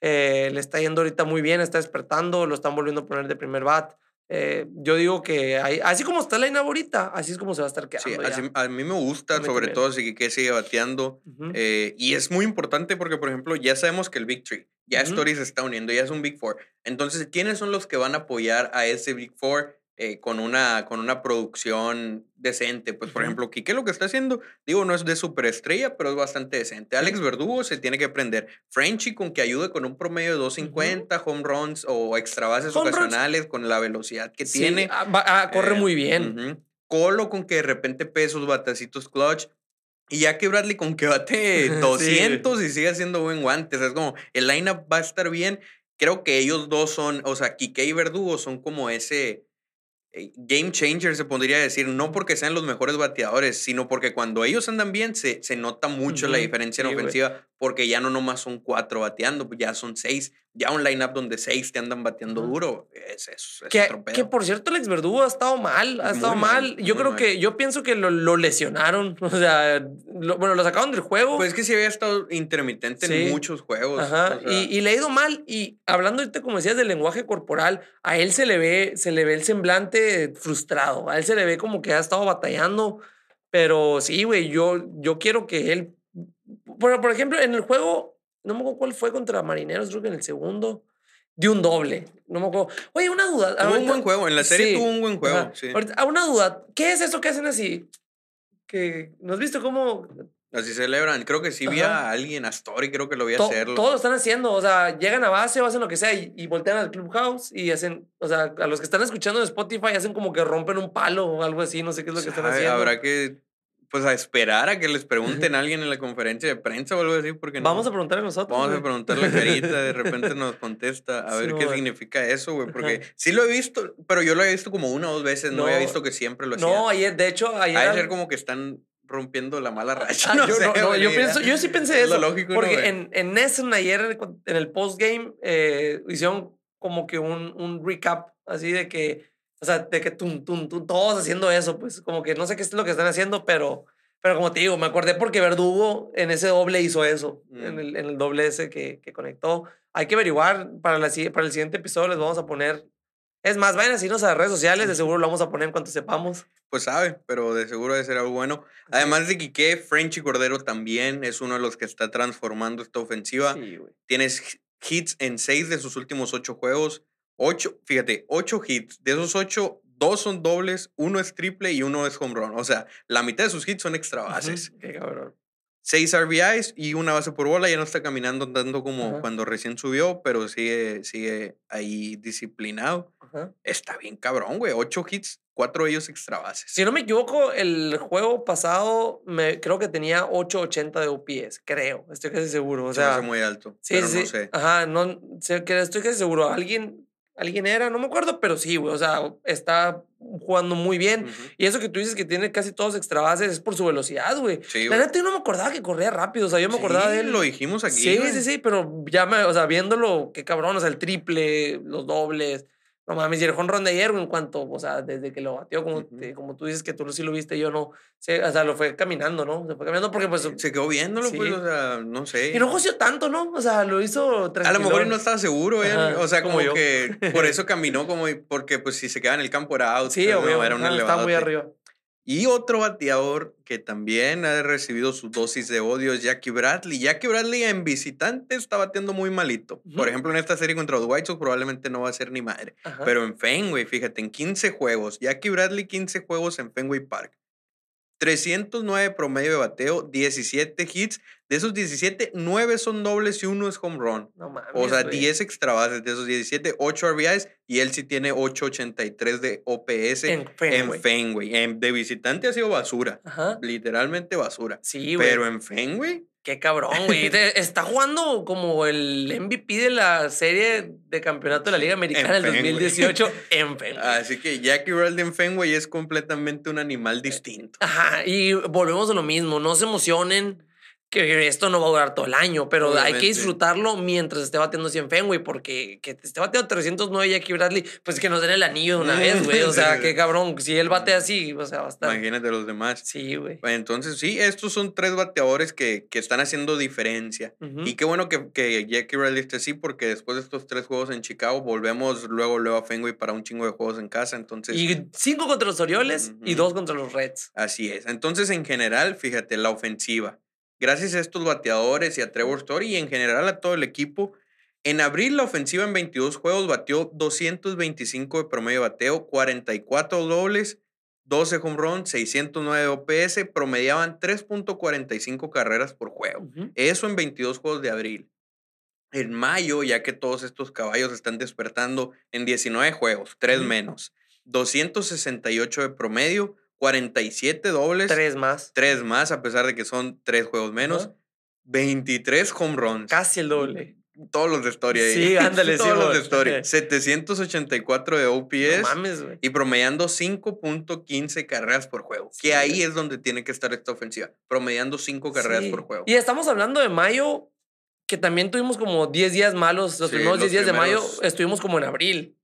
eh, le está yendo ahorita muy bien, está despertando, lo están volviendo a poner de primer bat. Eh, yo digo que así como está la ina ahorita, así es como se va a estar quedando. Sí, a mí me gusta, sobre todo si que sigue bateando. Eh, y es muy importante porque, por ejemplo, ya sabemos que el Big Three, ya Story se está uniendo, ya es un Big Four. Entonces, ¿quiénes son los que van a apoyar a ese Big Four? Eh, con, una, con una producción decente. Pues, por ejemplo, Quique lo que está haciendo, digo, no es de superestrella, pero es bastante decente. Alex Verdugo se tiene que aprender. Frenchy con que ayude con un promedio de 250, home runs o extra bases ocasionales con la velocidad que tiene. Ah, ah, corre eh, muy bien. Colo con que de repente pesos, batacitos clutch. Y ya que Bradley con que bate 200 y sigue haciendo buen guante. es como, el lineup va a estar bien. Creo que ellos dos son, o sea, Quique y Verdugo son como ese game changer, se podría decir, no porque sean los mejores bateadores, sino porque cuando ellos andan bien se, se nota mucho la diferencia en ofensiva, porque ya no nomás son cuatro bateando, ya son seis, ya un lineup donde seis te andan bateando duro, es eso. Es que, que, por cierto, Alex Verdugo ha estado mal, ha estado mal. Yo creo que, yo pienso que lo, lo lesionaron, o sea, bueno, lo sacaron del juego. Pues es que sí había estado intermitente en muchos juegos. Ajá, y, y, le ha ido mal. Y hablando ahorita, como decías, del lenguaje corporal, a él se le ve, se le ve el semblante frustrado, a él se le ve como que ha estado batallando. Pero sí, güey, yo, yo quiero que él. Por, por ejemplo, en el juego no me acuerdo cuál fue contra Marineros, creo que en el segundo, de un doble. No me acuerdo. Oye, una duda. Tuvo un buen juego, en la serie tuvo un buen juego. Sí. Ahorita, una duda, ¿qué es eso que hacen así? Que, ¿No has visto cómo Así celebran. Creo que sí vi a alguien, a Story, creo que lo vi a hacerlo. Todos lo están haciendo. O sea, llegan a base o hacen lo que sea y, y, voltean al Clubhouse y hacen. O sea, a los que están escuchando en Spotify hacen como que rompen un palo o algo así. No sé qué es lo que están haciendo. Habrá que pues a esperar a que les pregunten a alguien en la conferencia de prensa o algo así, porque Vamos a preguntarle a nosotros. Vamos a preguntarle a Carita, de repente nos contesta a ver qué significa eso, güey, porque sí lo he visto, pero yo lo he visto como una o dos veces, no, he visto que siempre lo hacían. No, ayer, de hecho, ayer... Hay ser como que están rompiendo la mala racha. Ah, no yo, sé, no, yo, pienso, yo sí pensé eso. lógico, porque en, en Nessen ayer, en el postgame, eh, hicieron como que un, un recap así de que o sea, de que tum, tum, tum, todos haciendo eso, pues como que no sé qué es lo que están haciendo, pero, pero como te digo, me acordé porque Verdugo en ese doble hizo eso, en, mm. el, en el doble ese que, que conectó. Hay que averiguar, para, la, para el siguiente episodio les vamos a poner es más, vayan a seguirnos a las redes sociales, de seguro lo vamos a poner en cuanto sepamos. Pues sabe, pero de seguro debe ser algo bueno. Además de Quique, Frenchy Cordero también es uno de los que está transformando esta ofensiva. Sí, Tienes hits en seis de sus últimos ocho juegos. Ocho, fíjate, ocho hits. De esos ocho, dos son dobles, uno es triple y uno es home run. O sea, la mitad de sus hits son extra bases. Qué cabrón. Seis RBIs y una base por bola. Ya no está caminando tanto como cuando recién subió, pero sigue, sigue ahí disciplinado. Está bien cabrón, güey. Ocho hits, cuatro de ellos extra bases. Si no me equivoco, el juego pasado me, creo que tenía 880 de OPS, creo. Estoy casi seguro. O sea, muy alto. Sí, sí. No sé. Ajá, no, estoy casi seguro. Alguien alguien era, no me acuerdo, pero sí, güey, o sea, está jugando muy bien. Y eso que tú dices que tiene casi todos extra bases es por su velocidad, güey. Sí, la neta yo no me acordaba que corría rápido, o sea, yo me acordaba de él. lo dijimos aquí. Sí, sí, sí, pero ya me, o sea, viéndolo, qué cabrón, o sea, el triple, los dobles. No mames, y el jonrón de ayer, en cuanto, o sea, desde que lo batió, como, como tú dices que tú sí lo viste, yo no. sé, o sea, lo fue caminando, ¿no? Se fue caminando porque, pues. Se quedó viéndolo, pues, o sea, no sé. Y no joció tanto, ¿no? O sea, lo hizo A lo mejor no estaba seguro, ¿eh? o sea, como, que por eso caminó, como, porque, pues, si se queda en el campo era out. Sí, obvio. era un Estaba muy arriba. Y otro bateador que también ha recibido su dosis de odio es Jackie Bradley. Jackie Bradley en visitante está bateando muy malito. Por ejemplo, en esta serie contra los White Sox probablemente no va a ser ni madre. Pero en Fenway, fíjate, en 15 juegos. Jackie Bradley 15 juegos en Fenway Park. 309 promedio de bateo, 17 hits. De esos 17, 9 son dobles y uno es home run. No mames, o sea, 10 extra bases. De esos 17, 8 RBIs y él sí tiene 883 de OPS en Fenway. En de visitante ha sido basura. Literalmente basura. Sí, güey. Pero en Fenway. Qué cabrón, güey. Está jugando como el MVP de la serie de campeonato de la Liga Americana del 2018 en Fenway. Así que Jackie en Fenway es completamente un animal distinto. Ajá, y volvemos a lo mismo. No se emocionen que esto no va a durar todo el año, pero hay que disfrutarlo mientras esté bateando 100 Fenway, porque que esté bateando 309 Jackie Bradley, pues que nos den el anillo de una vez, güey. O sea, qué cabrón. Si él bate así, o sea, va a estar. Imagínate los demás. Sí, güey. Entonces, sí, estos son tres bateadores que, que están haciendo diferencia. Y qué bueno que, que Jackie Bradley esté así, porque después de estos tres juegos en Chicago, volvemos luego, luego a Fenway para un chingo de juegos en casa. Entonces. Y cinco contra los Orioles y dos contra los Reds. Así es. Entonces, en general, fíjate, la ofensiva gracias a estos bateadores y a Trevor Story y en general a todo el equipo, En abril, la ofensiva en 22 juegos batió 225 de promedio de bateo, 44 dobles, 12 home runs, 609 OPS, promediaban 3.45 carreras por juego. Ujú. Eso en 22 juegos de abril. En mayo, ya que todos estos caballos están despertando en 19 juegos, 3 Ujú. menos, 268 de promedio, 47 dobles, 3, Tres más. más, a pesar de que son 3 juegos menos, Ajá. 23 home runs. Casi el doble. Todos los de historia ahí. Sí, ándale, Todos los de historia. 784 de OPS No mames, güey. y promediando 5.15 carreras por juego. Sí, que ahí es donde tiene que estar esta ofensiva. Promediando 5 carreras Sí. por juego. Y estamos hablando de mayo, que también tuvimos como 10 días malos. Los primeros los 10 días de mayo estuvimos como en abril.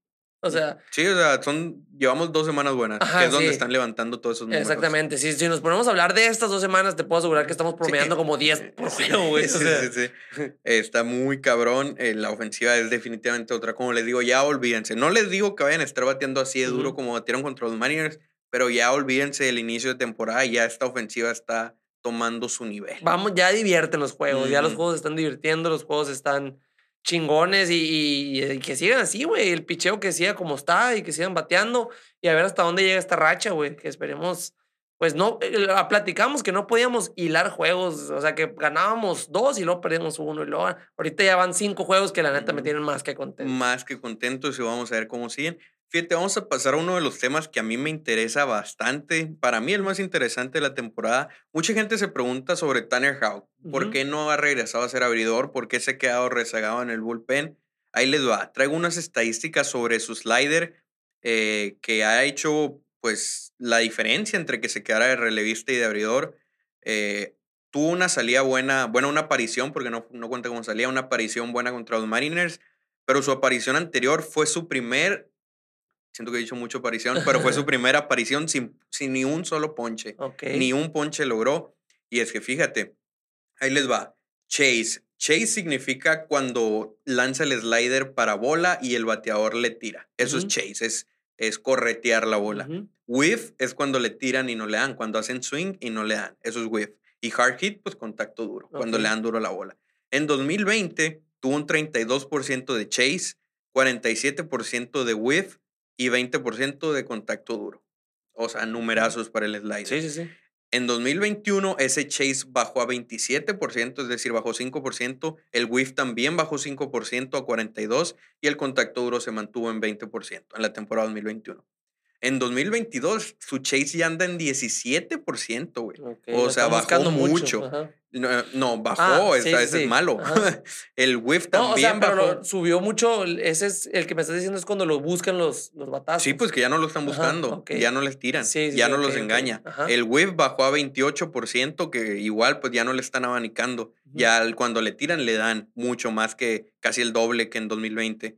O sea, Sí, o sea, son, llevamos dos semanas buenas, Ajá, que es donde están levantando todos esos números. exactamente. Si, si nos ponemos a hablar de estas dos semanas, te puedo asegurar que estamos promediando Sí. como 10 por juego, güey. O Sí, sea, sí, sí. Está muy cabrón. eh, la ofensiva es definitivamente otra. Como les digo, ya olvídense. No les digo que vayan a estar bateando así de duro como batieron contra los Mariners, pero ya olvídense del inicio de temporada. y Ya esta ofensiva está tomando su nivel. Vamos, ya divierten los juegos. Ya los juegos están divirtiendo, los juegos están chingones y, y- y que sigan así, güey. El picheo que siga como está y que sigan bateando y a ver hasta dónde llega esta racha, güey. Que esperemos. Pues no, eh, la- platicamos que no podíamos hilar juegos, o sea que ganábamos dos y luego perdíamos uno y luego ahorita ya van cinco juegos que la neta me tienen más que contento. Más que contentos y vamos a ver cómo siguen. Fíjate, vamos a pasar a uno de los temas que a mí me interesa bastante. Para mí, el más interesante de la temporada. Mucha gente se pregunta sobre Tanner Houck. ¿Por Ujú. qué no ha regresado a ser abridor? ¿Por qué se ha quedado rezagado en el bullpen? Ahí les va. Traigo unas estadísticas sobre su slider eh, que ha hecho pues la diferencia entre que se quedara de relevista y de abridor. Eh, tuvo una salida buena, bueno, una aparición, porque no, no cuenta como salida, una aparición buena contra los Mariners, pero su aparición anterior fue su primer, siento que he dicho mucho aparición, pero fue su primera aparición sin, sin ni un solo ponche. Ok. Ni un ponche logró. Y es que fíjate, ahí les va. Chase. Chase significa cuando lanza el slider para bola y el bateador le tira. Eso Ujú. es chase, es, es corretear la bola. Ujú. Whiff es cuando le tiran y no le dan, cuando hacen swing y no le dan. Eso es whiff. Y hard hit, pues contacto duro, cuando Ok. le dan duro la bola. En 2020 tuvo un 32% de chase, 47% de whiff y 20% de contacto duro. O sea, numerazos para el slider. Sí, sí, sí. En 2021 ese chase bajó a 27%, es decir, bajó 5%, el whiff también bajó 5% a 42% y el contacto duro se mantuvo en 20% en la temporada 2021. En 2022 su chase ya anda en 17%, güey. O sea, bajó mucho. No, no, bajó, Ah, esta sí, vez sí, es malo. ajá. el whiff No, o también sea, pero bajó. lo- subió mucho. Ese es el que me estás diciendo es cuando lo buscan los, los batazos. Sí, pues que ya no lo están Ajá, buscando, ya no les tiran, Sí, ya no los engaña. El whiff bajó a 28%, que igual pues ya no le están abanicando. Ya cuando le tiran le dan mucho más que casi el doble que en 2020.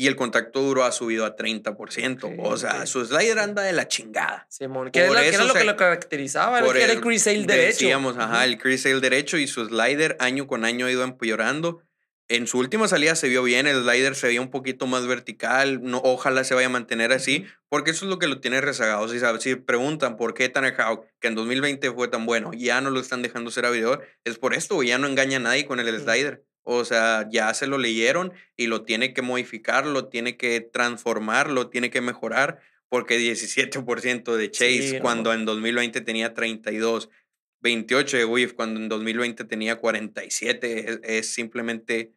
Y el contacto duro ha subido a 30%. o Ok, sea, ok. su slider anda de la chingada. Simón, que, Por que era lo que lo caracterizaba, Por era el- el Chris Sale derecho. Decíamos, ajá, Ujú. el Chris Sale derecho y su slider año con año ha ido empeorando. En su última salida se vio bien, el slider se veía un poquito más vertical, no, ojalá se vaya a mantener así, porque eso es lo que lo tiene rezagado. Si, sabes, si preguntan por qué Tanner Houck, que en 2020 fue tan bueno, ya no lo están dejando ser abridor, es por esto, ya no engaña a nadie con el Ujú. slider. O sea, ya se lo leyeron y lo tiene que modificar, lo tiene que transformar, lo tiene que mejorar, porque 17% de Chase Sí, no. cuando en 2020 tenía 32, 28 de Whiff cuando en 2020 tenía 47, es, es simplemente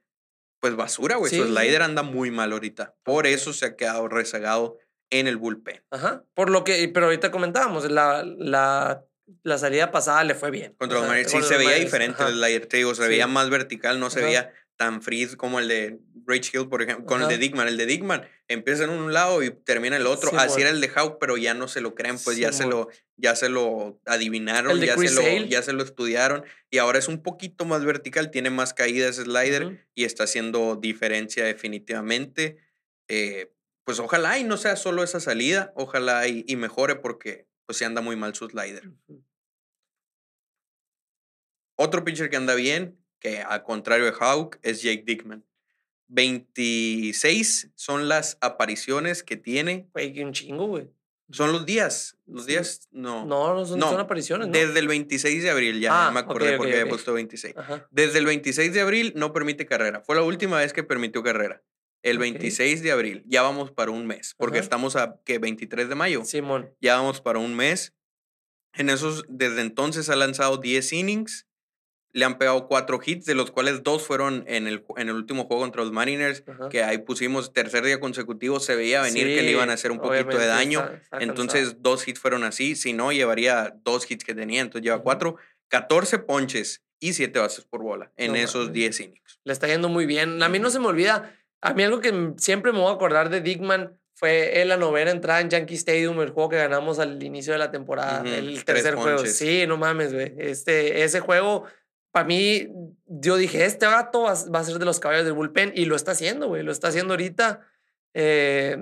pues basura, güey. Sí, Su slider anda muy mal ahorita. Por eso se ha quedado rezagado en el bullpen. Ajá. Por lo que, pero ahorita comentábamos, la, la, la salida pasada le fue bien. Contra O sea, sí se veía diferente ajá. el slider, te digo, se Sí. veía más vertical, no se Ajá. veía tan freeze como el de Rage Hill, por ejemplo, con el de. Dickman. El de Dickman empieza en un lado y termina en el otro. Sí, Así era el de Hawk, pero ya no se lo creen, pues ya se lo, ya se lo adivinaron, ya se, lo, ya se lo estudiaron y ahora es un poquito más vertical, tiene más caídas slider y está haciendo diferencia definitivamente. Eh, pues ojalá y no sea solo esa salida, ojalá y, y mejore porque pues anda muy mal su slider. Otro pitcher que anda bien, que al contrario de Hawk, es Jake Dickman. 26 son las apariciones que tiene. Güey, que un chingo, güey. Son los días. Los días, no. No, no son, No, son apariciones, ¿no? Desde el 26 de abril, ya, Ah, me acordé porque había puesto 26. Ajá. Desde el 26 de abril no permite carrera. Fue la última vez que permitió carrera. El Ok. 26 de abril. Ya vamos para un mes. Porque Ajá. estamos a, ¿qué? 23 de mayo. Simón. Ya vamos para un mes. En esos, desde entonces ha lanzado 10 innings. Le han pegado 4 hits, de los cuales dos fueron en el, en el último juego contra los Mariners. Ajá. Que ahí pusimos tercer día consecutivo. Se veía venir que le iban a hacer un poquito de daño. está- está Entonces, cansado. dos hits fueron así. Si no, llevaría dos hits que tenía. Entonces, lleva Ujú. cuatro, 14 ponches y 7 bases por bola en No esos mames. 10 innings. Le está yendo muy bien. A mí no se me olvida. A mí algo que siempre me voy a acordar de Dickman fue en la novena entrada en Yankee Stadium, el juego que ganamos al inicio de la temporada, Ujú, el tres tercer juego. ponches. Sí, no mames, güey. Este, ese juego, para mí, yo dije, este vato va, a- va a ser de los caballos del bullpen y lo está haciendo, güey. Lo está haciendo ahorita. Eh,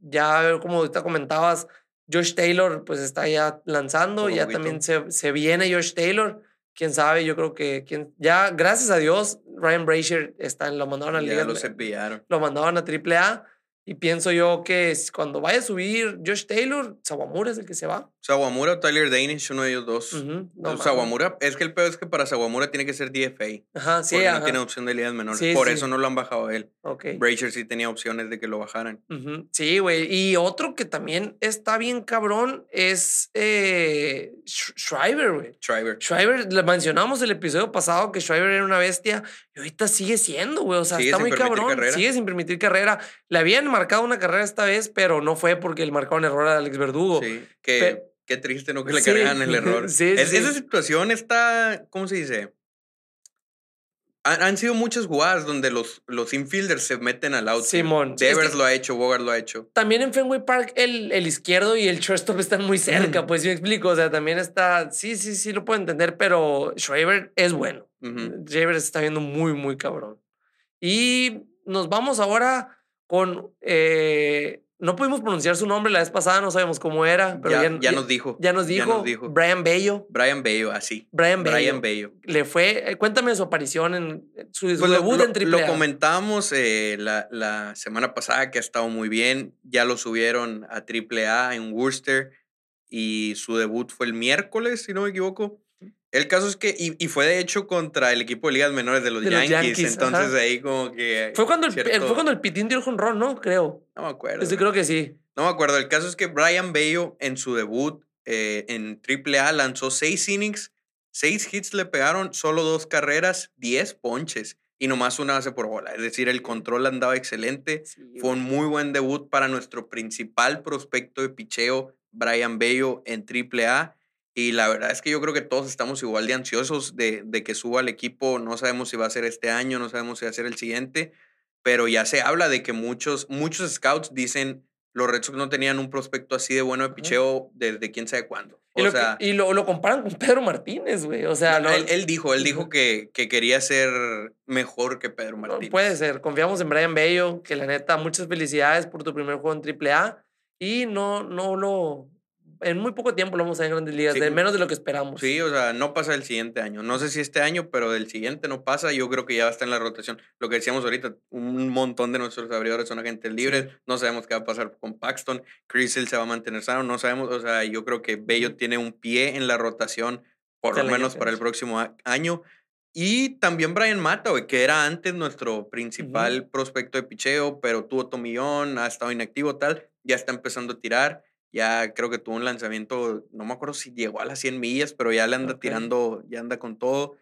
ya, como ahorita comentabas, Josh Taylor, pues está ya lanzando. Ya poquito. también se, se viene Josh Taylor quién sabe, yo creo que quién, ya, gracias a Dios, Ryan Brasher está, lo mandaron a liga, lo cepillaron. lo mandaron a AAA y pienso yo que cuando vaya a subir Josh Taylor, Sawamura es el que se va. Sawamura o Tyler Danish, uno de ellos dos. No. Sawamura, es que el peor es que para Sawamura tiene que ser DFA. Ajá, sí, porque ajá. no tiene opción de ligas menores. Sí, Por sí. eso no lo han bajado a él. Ok. Brazier sí tenía opciones de que lo bajaran. Sí, güey. Y otro que también está bien cabrón es eh, Sh- Shriver, güey. Shriver. Shriver, le mencionamos el episodio pasado que Shriver era una bestia y ahorita sigue siendo, güey. O sea, Sigue está muy cabrón. carrera. Sigue sin permitir carrera. Le habían marcado una carrera esta vez, pero no fue porque le marcaron error a Alex Verdugo. Sí, que Pe- qué triste, ¿no? Que le Sí, cargan el error. sí, Es- sí. Esa situación está, ¿cómo se dice? Han, han sido muchas jugadas donde los, los infielders se meten al outfield. Simón, sí, es Devers que- lo ha hecho, Bogart lo ha hecho. También en Fenway Park el, el izquierdo y el shortstop están muy cerca, Mm. pues me explico. O sea, también está, sí, sí, sí lo puedo entender, pero Shriver es bueno. Ujú. Shriver se está viendo muy, muy cabrón. Y nos vamos ahora con, eh, no pudimos pronunciar su nombre la vez pasada, no sabemos cómo era, pero ya, ya, ya nos dijo. ya nos dijo, dijo. Brian Bello. Brian Bello, así. Brian Bello. Brian Bello. Le fue, eh, cuéntame su aparición en su, su Pues lo, debut lo- en lo Triple A. comentamos eh, la, la semana pasada que ha estado muy bien. Ya lo subieron a AAA en Worcester y su debut fue el miércoles, si no me equivoco. El caso es que, y, y fue de hecho contra el equipo de ligas menores de los, De los Yankees, Yankees, Entonces ajá. ahí como que... Fue cuando el, el- cierto- fue cuando el Pitín dio un run, ¿no? Creo. No me acuerdo. Sí creo que sí. No me acuerdo. El caso es que Brian Bello en su debut eh, en AAA lanzó seis innings, seis hits le pegaron, solo dos carreras, diez ponches y nomás una base por bola. Es decir, el control andaba excelente. Sí, Fue un muy buen debut para nuestro principal prospecto de picheo, Brian Bello, en AAA. Y la verdad es que yo creo que todos estamos igual de ansiosos de, de que suba al equipo. No sabemos si va a ser este año, no sabemos si va a ser el siguiente, pero ya se habla de que muchos, muchos scouts dicen los Red Sox no tenían un prospecto así de bueno de picheo desde quién sabe cuándo. Y, O lo, que- sea, y lo, lo comparan con Pedro Martínez, güey. O sea, no, él, él dijo, él dijo que, que quería ser mejor que Pedro no Martínez. puede ser. Confiamos en Brian Bello, que la neta, muchas felicidades por tu primer juego en AAA. Y no, no lo. En muy poco tiempo lo vamos a ver en grandes ligas, Sí. de menos de lo que esperamos. Sí, o sea, no pasa el siguiente año. No sé si este año, pero del siguiente no pasa. Yo creo que ya va a estar en la rotación. Lo que decíamos ahorita, un montón de nuestros abridores son agentes libres. No sabemos qué va a pasar con Paxton. Chris Hill se va a mantener sano. No sabemos, o sea, yo creo que Bello tiene un pie en la rotación, por lo menos para el próximo año. Y también Brian Mata, que era antes nuestro principal prospecto de picheo, pero tuvo tomillón, ha estado inactivo, tal. Ya está empezando a tirar. Ya creo que tuvo un lanzamiento, no me acuerdo si llegó a las 100 millas, pero ya le anda Ok. tirando, ya anda con todo.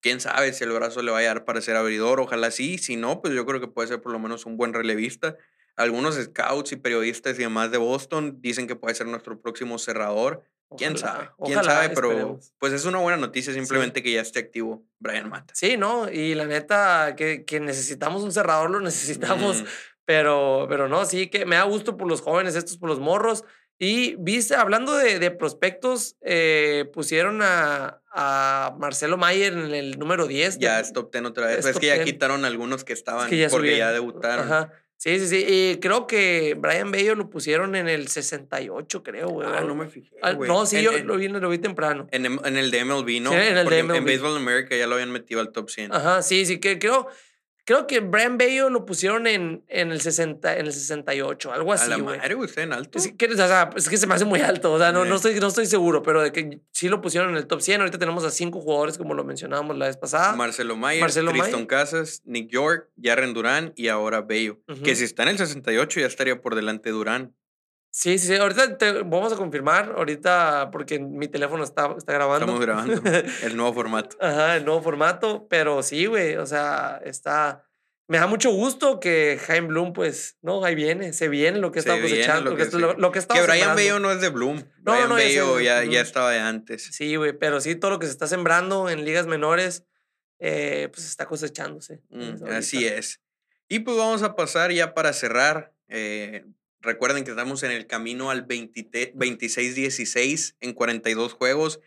Quién sabe si el brazo le va a dar para ser abridor, ojalá sí. Si no, pues yo creo que puede ser por lo menos un buen relevista. Algunos scouts y periodistas y demás de Boston dicen que puede ser nuestro próximo cerrador. Quién sabe, quién ojalá, sabe, pero esperemos. pues es una buena noticia simplemente que ya esté activo Brian Mata. Sí, ¿no? Y la neta, que, que necesitamos un cerrador, lo necesitamos. Mm, Pero, pero no, sí que me da gusto por los jóvenes, estos por los morros. Y viste, hablando de, de prospectos, eh, pusieron a, a Marcelo Mayer en el número 10. ya es top 10 otra vez. es que ya 10. quitaron algunos que estaban que ya porque ya debutaron. Ajá. Sí, sí, sí. Y creo que Brian Bello lo pusieron en el 68, creo, güey. Ah, no me fijé. Ah, no, sí, En- yo en- lo vi, lo vi temprano. En, en el de MLB, ¿no? Sí, en el de MLB. En Baseball America ya lo habían metido al top 100. Ajá, sí, sí, que creo, Creo que Brian Bello lo pusieron en, en, el, 60, en el 68, algo así, A la madre, güey, está en alto. Es que, o sea, es que se me hace muy alto, o sea, no, no, estoy, no estoy seguro, pero de que sí lo pusieron en el top 100. Ahorita tenemos a cinco jugadores, como lo mencionábamos la vez pasada. Marcelo Mayer, Marcelo Tristan Mayer. Casas, Nick York, Jaren Durán y ahora Bello. Que si está en el 68 ya estaría por delante de Durán. Sí, sí, sí. Ahorita te, vamos a confirmar, ahorita, porque mi teléfono está, está grabando. Estamos grabando el nuevo formato. Ajá, el nuevo formato, pero sí, güey, o sea, está... Me da mucho gusto que Jaime Bloom, pues, no, ahí viene, se viene lo que Se está cosechando, lo que, lo, lo que está Que Brian Bello no es de Bloom. No, Brian no, Bello ya, ya estaba de antes. Sí, güey, pero sí, todo lo que se está sembrando en ligas menores, eh, pues está cosechándose. Mm, así es. Y pues vamos a pasar ya para cerrar. eh, recuerden que estamos en el camino al 20 26-16 en 42 juegos.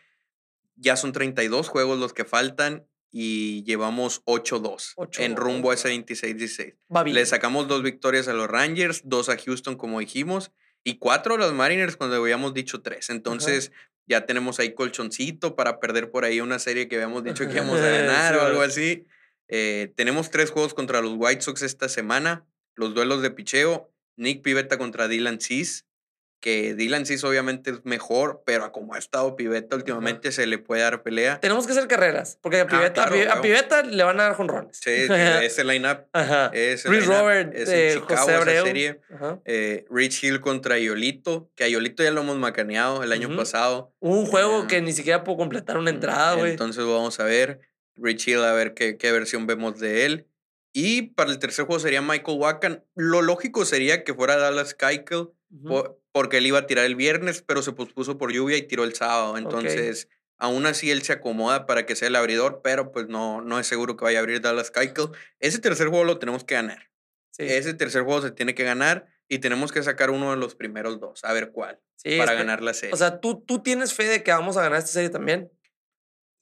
Ya son 32 juegos los que faltan y llevamos 8-2 en 8-2, rumbo a ese va. 26-16. Va bien. Le sacamos dos victorias a los Rangers, dos a Houston, como dijimos, y cuatro a los Mariners cuando habíamos dicho tres. Entonces, ya tenemos ahí colchoncito para perder por ahí una serie que habíamos dicho que íbamos a ganar Sí, o algo así. Eh, tenemos tres juegos contra los White Sox esta semana. Los duelos de picheo. Nick Pivetta contra Dylan Cis. Que Dylan Cis obviamente es mejor, pero a como ha estado Pivetta últimamente se le puede dar pelea. Tenemos que hacer carreras, porque a Pivetta, a claro, Pi- a huevo. Pivetta le van a dar jonrones. Sí, ese lineup es Chris Robert, es eh, en Chicago José esa serie. Eh, Rich Hill contra Yolito, que a Yolito ya lo hemos macaneado el año pasado. Un juego Eh, que ni siquiera pudo completar una entrada, güey. Entonces vamos a ver. Rich Hill, a ver qué, qué versión vemos de él. Y para el tercer juego sería Michael Wakan. Lo lógico sería que fuera Dallas Keuchel, porque él iba a tirar el viernes, pero se pospuso por lluvia y tiró el sábado. Entonces, aún así él se acomoda para que sea el abridor, pero pues no, no es seguro que vaya a abrir Dallas Keuchel. Ese tercer juego lo tenemos que ganar. Sí. Ese tercer juego se tiene que ganar y tenemos que sacar uno de los primeros dos, a ver cuál, Sí, para ganar la serie. O sea, ¿tú, tú tienes fe de que vamos a ganar esta serie también.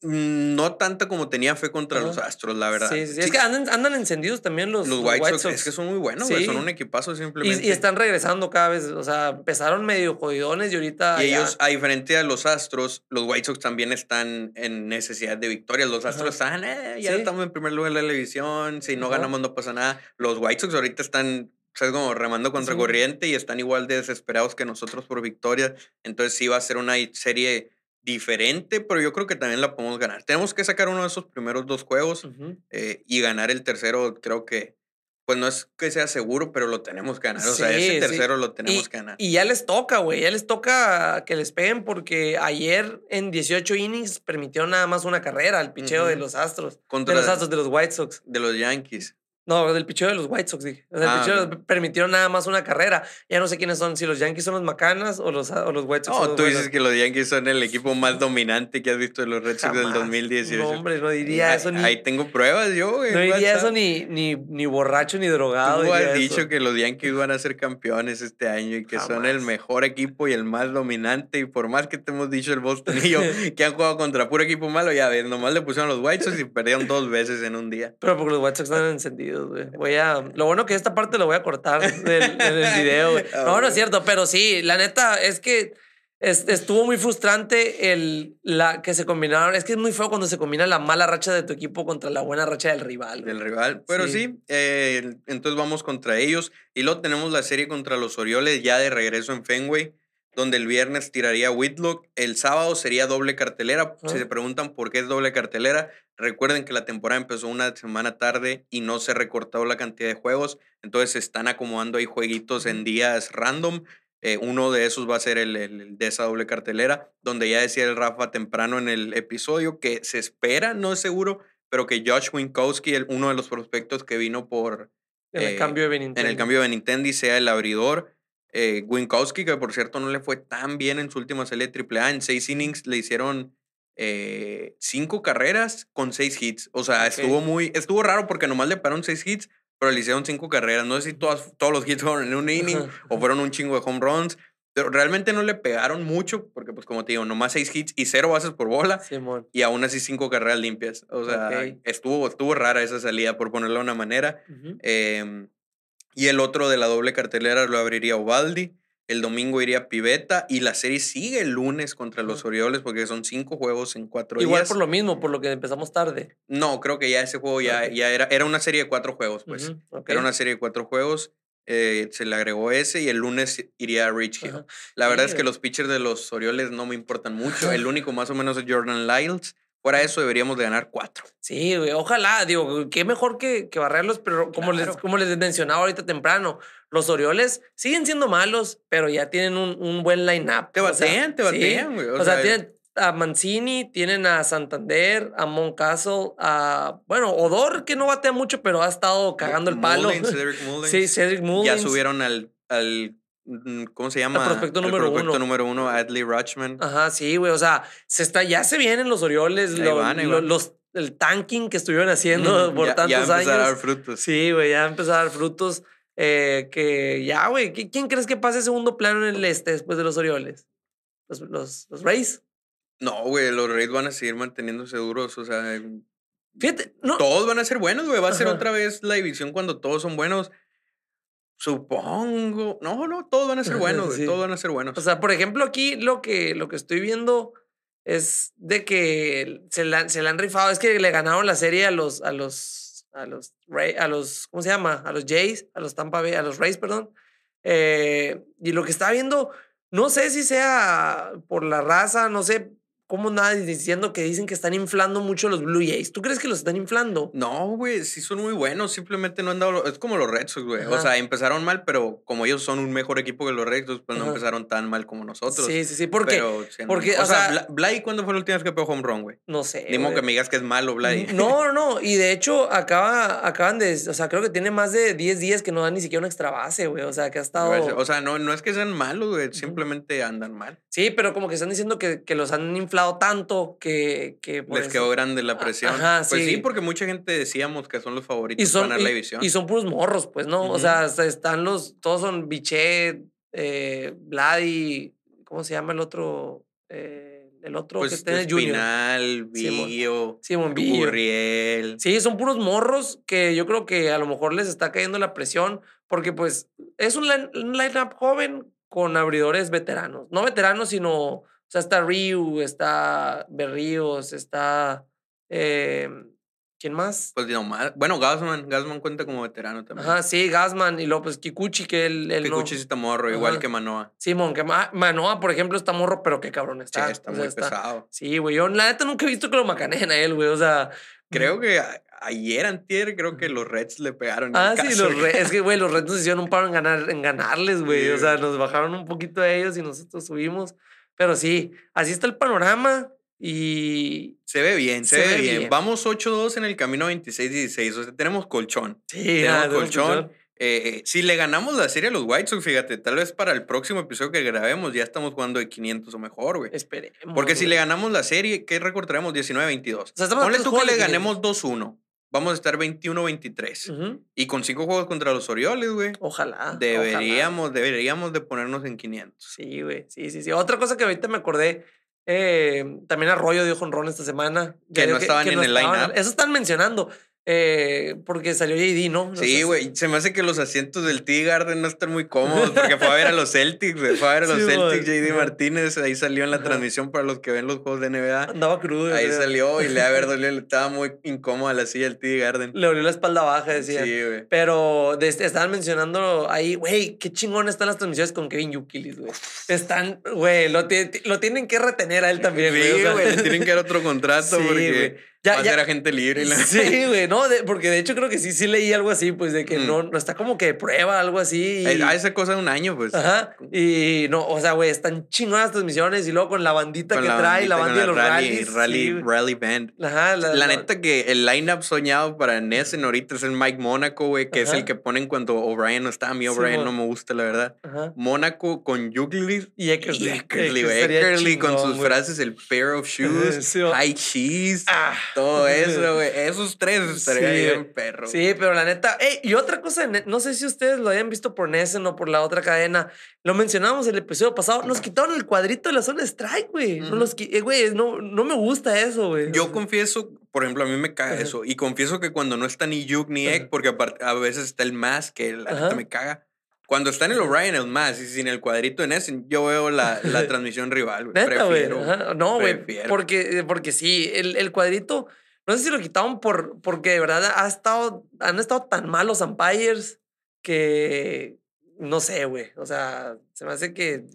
Mm, no tanta como tenía fe contra los Ajá. Astros, la verdad. Sí, sí, sí. Es que andan, andan encendidos también los, los los White, Sox, es que son muy buenos, güey, son un equipazo simplemente. Y, y están regresando cada vez. O sea, empezaron medio jodidones y ahorita. Y ya- ellos, a diferencia de los Astros, los White Sox también están en necesidad de victorias. Los Astros están, eh, ya estamos en primer lugar de la división, si no ganamos no pasa nada. Los White Sox ahorita están, ¿sabes? Como remando contra Sí. corriente y están igual de desesperados que nosotros por victorias. Entonces sí va a ser una serie diferente, pero yo creo que también la podemos ganar. Tenemos que sacar uno de esos primeros dos juegos eh, y ganar el tercero, creo que, pues no es que sea seguro, pero lo tenemos que ganar. O sea, ese sí. tercero lo tenemos y, que ganar. Y ya les toca, güey. Ya les toca que les peguen porque ayer en 18 innings permitieron nada más una carrera al picheo de los Astros. Contra De los Astros, de los White Sox. de los Yankees. No, del picheo de los White Sox, dije. O sea, el Ah, picheo ok. permitieron nada más una carrera. Ya no sé quiénes son, si los Yankees son los Macanas o los, o los White Sox. son No, los tú dices buenos. que los Yankees son el equipo más dominante que has visto de los Red Sox del Jamás. 2018. No, hombre, no diría eso ni. ahí tengo pruebas yo, güey. no diría eso ni, ni, ni borracho ni drogado. Tú has eso. dicho que los Yankees van a ser campeones este año y que son el mejor equipo y el más dominante. Y por más que te hemos dicho el Boston y yo que han jugado contra puro equipo malo, ya ves, nomás le pusieron los White Sox y perdieron dos veces en un día. Pero porque los White Sox están encendidos, güey. Voy a. Lo bueno que esta parte lo voy a cortar del, del video, güey. Ah, No, no es cierto, pero sí, la neta es que es- estuvo muy frustrante el la que se combinaron. Es que es muy feo cuando se combina la mala racha de tu equipo contra la buena racha del rival. del rival. Pero sí, Sí. eh, entonces vamos contra ellos. Y luego tenemos la serie contra los Orioles ya de regreso en Fenway, donde el viernes tiraría Whitlock. El sábado sería doble cartelera. Si Ajá. se preguntan por qué es doble cartelera, recuerden que la temporada empezó una semana tarde y no se recortó la cantidad de juegos. Entonces se están acomodando ahí jueguitos en días random. Eh, uno de esos va a ser el, de esa doble cartelera, donde ya decía el Rafa temprano en el episodio que se espera, no es seguro, pero que Josh Winkowski, el- uno de los prospectos que vino por En el eh, cambio de en Benintendi. el cambio de Nintendo sea el abridor. Eh, Winkowski, que por cierto no le fue tan bien en su última serie de AAA, en seis innings le hicieron eh, cinco carreras con seis hits. O sea, estuvo muy, estuvo raro porque nomás le pararon seis hits, pero le hicieron cinco carreras. No sé si todas, todos los hits fueron en un inning o fueron un chingo de home runs. Pero realmente no le pegaron mucho, porque pues como te digo, nomás seis hits y cero bases por bola Simón. y aún así cinco carreras limpias. O sea, estuvo, estuvo rara esa salida, por ponerlo de una manera. Em, y el otro de la doble cartelera lo abriría Ovaldi. El domingo iría Piveta y la serie sigue el lunes contra los Orioles porque son cinco juegos en cuatro Igual días. por lo mismo, por lo que empezamos tarde. No, creo que ya ese juego ya, ya era, era una serie de cuatro juegos, pues. Era una serie de cuatro juegos. eh, se le agregó ese y el lunes iría a Rich Hill. La verdad es que los pitchers de los Orioles no me importan mucho. El único más o menos es Jordan Lyles. Fuera eso deberíamos de ganar cuatro. Sí, ojalá, digo, qué mejor que, que barrerlos, pero como, les, como les mencionaba ahorita temprano, los Orioles siguen siendo malos, pero ya tienen un, un buen line-up. Te batean, te batean, güey. O, sea, tienen a Mancini, tienen a Santander, a Moncastle, a, bueno, Odor, que no batea mucho, pero ha estado cagando el palo. Mullins, Cedric Mullins. sí, Cedric Mullins. Ya subieron al, al mm, ¿cómo se llama? prospecto Al número prospecto uno. número uno, Adley Rutschman. Ajá, sí, güey. O sea, se está, ya se vienen los Orioles, lo- van, lo- los, el tanking que estuvieron haciendo Mm, por ya, tantos ya años. a dar frutos. Sí, güey, ya empezó a dar frutos. Eh, que ya, güey, ¿qui- ¿quién crees que pase segundo plano en el este después de los Orioles? ¿Los, los, los Rays? No, güey, los Rays van a seguir manteniéndose duros. O sea, Fíjate, no. todos van a ser buenos, güey. Va a ser Ajá. otra vez la división cuando todos son buenos. Supongo. No, no, todos van a ser buenos. Sí. Todos van a ser buenos. O sea, por ejemplo, aquí lo que, lo que estoy viendo es de que se la, se la han rifado. Es que le ganaron la serie a los, a los, a los, Ray- a los, ¿cómo se llama? A los Jays, a los Tampa Bay, a los Rays, perdón. Eh, y lo que estaba viendo, no sé si sea por la raza, no sé cómo nada diciendo que dicen que están inflando mucho los Blue Jays. ¿Tú crees que los están inflando? No, güey, sí son muy buenos. Simplemente no han dado. Es como los Red Sox, güey. O sea, empezaron mal, pero como ellos son un mejor equipo que los Red Sox, pues no empezaron tan mal como nosotros. Sí, sí, sí. ¿Por qué? Pero, sí Porque, o, o sea, sea- Bla- Blay, ¿cuándo fue la última vez que pegó home run, güey? No sé. Ni modo güey. que me digas que es malo, Blay. No, no, no. Y de hecho, acaba, acaban de. O sea, creo que tiene más de 10 días que no dan ni siquiera una extra base, güey. O sea, que ha estado. O sea, no, no es que sean malos, güey. Simplemente andan mal. Sí, pero como que están diciendo que, que los han inflado tanto que. Les quedó grande la presión. ajá, pues sí. sí. porque mucha gente decíamos que son los favoritos Y son, para ganar la división. y son puros morros, pues, ¿no? O sea, están los. Todos son Bichet, eh, Vladi. ¿Cómo se llama el otro? Eh, el otro pues que tiene. Espinal. Billo, Simón. Gurriel. Sí, son puros morros que yo creo que a lo mejor les está cayendo la presión porque pues es un, line- un lineup joven con abridores veteranos. No veteranos, sino, o sea, está Ryu, está Berríos, está... eh, ¿Quién más? Pues no más. Bueno, Gasman. Gasman cuenta como veterano también. Ajá, sí, Gasman y luego pues Kikuchi, que él, él no... Kikuchi sí está morro, igual Ajá. que Manoa. Simón, que Ma- Manoa, por ejemplo, está morro, pero qué cabrón Sí, está. está o sea, muy pesado. Sí, güey, yo la neta nunca he visto que lo macaneen a él, güey, o sea... Creo que ayer, antier, creo que los Reds le pegaron. Ah, sí, los güey. Re- es que, güey, los Reds nos hicieron un paro en, ganar, en ganarles, güey. Sí, o sea, nos bajaron un poquito a ellos y nosotros subimos. Pero sí, así está el panorama y... Se ve bien, se, Se ve ve bien. bien. Vamos 8-2 en el camino 26-16. O sea, tenemos colchón. Sí, Tenemos nada, colchón. Eh, si le ganamos la serie a los White Sox, fíjate, tal vez para el próximo episodio que grabemos ya estamos jugando de 500 o mejor, güey. Esperemos. Porque si güey. le ganamos la serie, ¿qué récord traemos? 19-22. O sea, Ponle tú que le ganemos 2-1. Vamos a estar 21-23. Ujú. Y con cinco juegos contra los Orioles, güey. Ojalá. ojalá. Deberíamos, deberíamos de ponernos en 500. Sí, güey. Sí, sí, sí. Otra cosa que ahorita me acordé. eh, también Arroyo dio jonrón esta semana. Que Ya no dio estaban en el estaban- line-up. Eso están mencionando. Eh, porque salió JD, ¿no? Sí, güey. Se me hace que los asientos del Tea Garden no están muy cómodos porque fue a ver a los Celtics, güey. Fue a ver a los Sí, Celtics. JD. Martínez. Ahí salió en la Ajá. transmisión para los que ven los juegos de NBA. Andaba crudo. Ahí creo. salió y le ha haber dolido. Le estaba muy incómoda la silla del Tea Garden. Le dolió la espalda baja, decía. Sí, güey. Pero de estaban mencionando ahí, güey, qué chingón están las transmisiones con Kevin Yukilis, güey. Están, güey, lo, lo tienen que retener a él también, güey. o Sí, sea. güey. Le tienen que dar otro contrato Sí, porque. Ya- va a ya- ser agente libre. la- Sí, güey, no, de- porque de hecho creo que sí, sí leí algo así, pues de que Mm. no, no está como que de prueba, algo así. y- Eh, A esa cosa de un año, pues. Ajá. Y no, o sea, güey, están chingonas las transmisiones y luego con la bandita Con que trae, la bandita, banda con de los rally, rallies. rally, sí, rally band. Ajá, la, La neta que el lineup soñado para Nessen ahorita es el Mike Mónaco, güey, que es Ajá. el que ponen cuando O'Brien no está. A mí Sí, O'Brien no mon. me gusta, la verdad. Ajá. Mónaco con Juglis. Y Eckersley. Eckersley, con sus güey. frases, el pair of shoes, Sí, high cheese, Ah. Todo eso, güey. Esos tres estaría Sí, bien perro. Sí, pero la neta. ey, y otra cosa, no sé si ustedes lo hayan visto por Nessen o por la otra cadena. Lo mencionábamos el episodio pasado. Nos quitaron el cuadrito de la zona strike, güey. No los qui- eh, güey, no, no me gusta eso, güey. Yo confieso, por ejemplo, a mí me caga Ajá. eso. Y confieso que cuando no está ni Yuk ni Ek, porque a veces está el más que la neta me caga. Cuando está en el O'Brien es más, y sin el cuadrito en ese, yo veo la, la transmisión rival, güey. Prefiero. No, güey. Porque, porque sí, el, el, cuadrito, no sé si lo quitaron por, porque de verdad ha estado, han estado tan malos umpires que no sé, güey. O sea, se me hace que.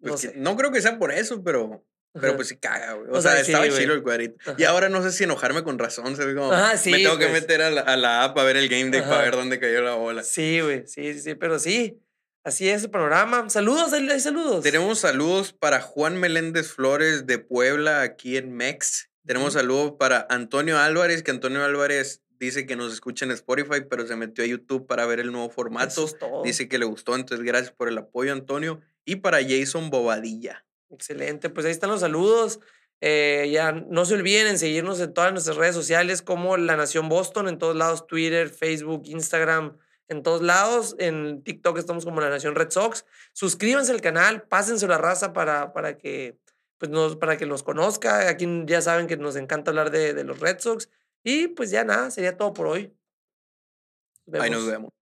No, pues no creo que sea por eso, pero. Pero pues sí caga, güey. O, sea, estaba chido el cuadrito. Y ahora no sé si enojarme con razón. Ve como. sí, me tengo que pues. meter a la, a la, app a ver el game day para ver dónde cayó la bola. Sí, güey. Sí, sí, pero sí. Así es el panorama. Saludos, hay saludos. Tenemos saludos para Juan Meléndez Flores de Puebla, aquí en Mex. Tenemos saludos para Antonio Álvarez, que Antonio Álvarez dice que nos escucha en Spotify, pero se metió a YouTube para ver el nuevo formato. Dice que le gustó, entonces gracias por el apoyo, Antonio. Y para Jason Bobadilla. Excelente, pues ahí están los saludos. Eh, ya no se olviden en seguirnos en todas nuestras redes sociales como La Nación Boston, en todos lados, Twitter, Facebook, Instagram, en todos lados. En TikTok estamos como La Nación Red Sox. Suscríbanse al canal, pásense la raza para, para, que, pues nos, para que los conozca. Aquí ya saben que nos encanta hablar de, de los Red Sox. Y pues ya nada, sería todo por hoy. Ahí nos vemos.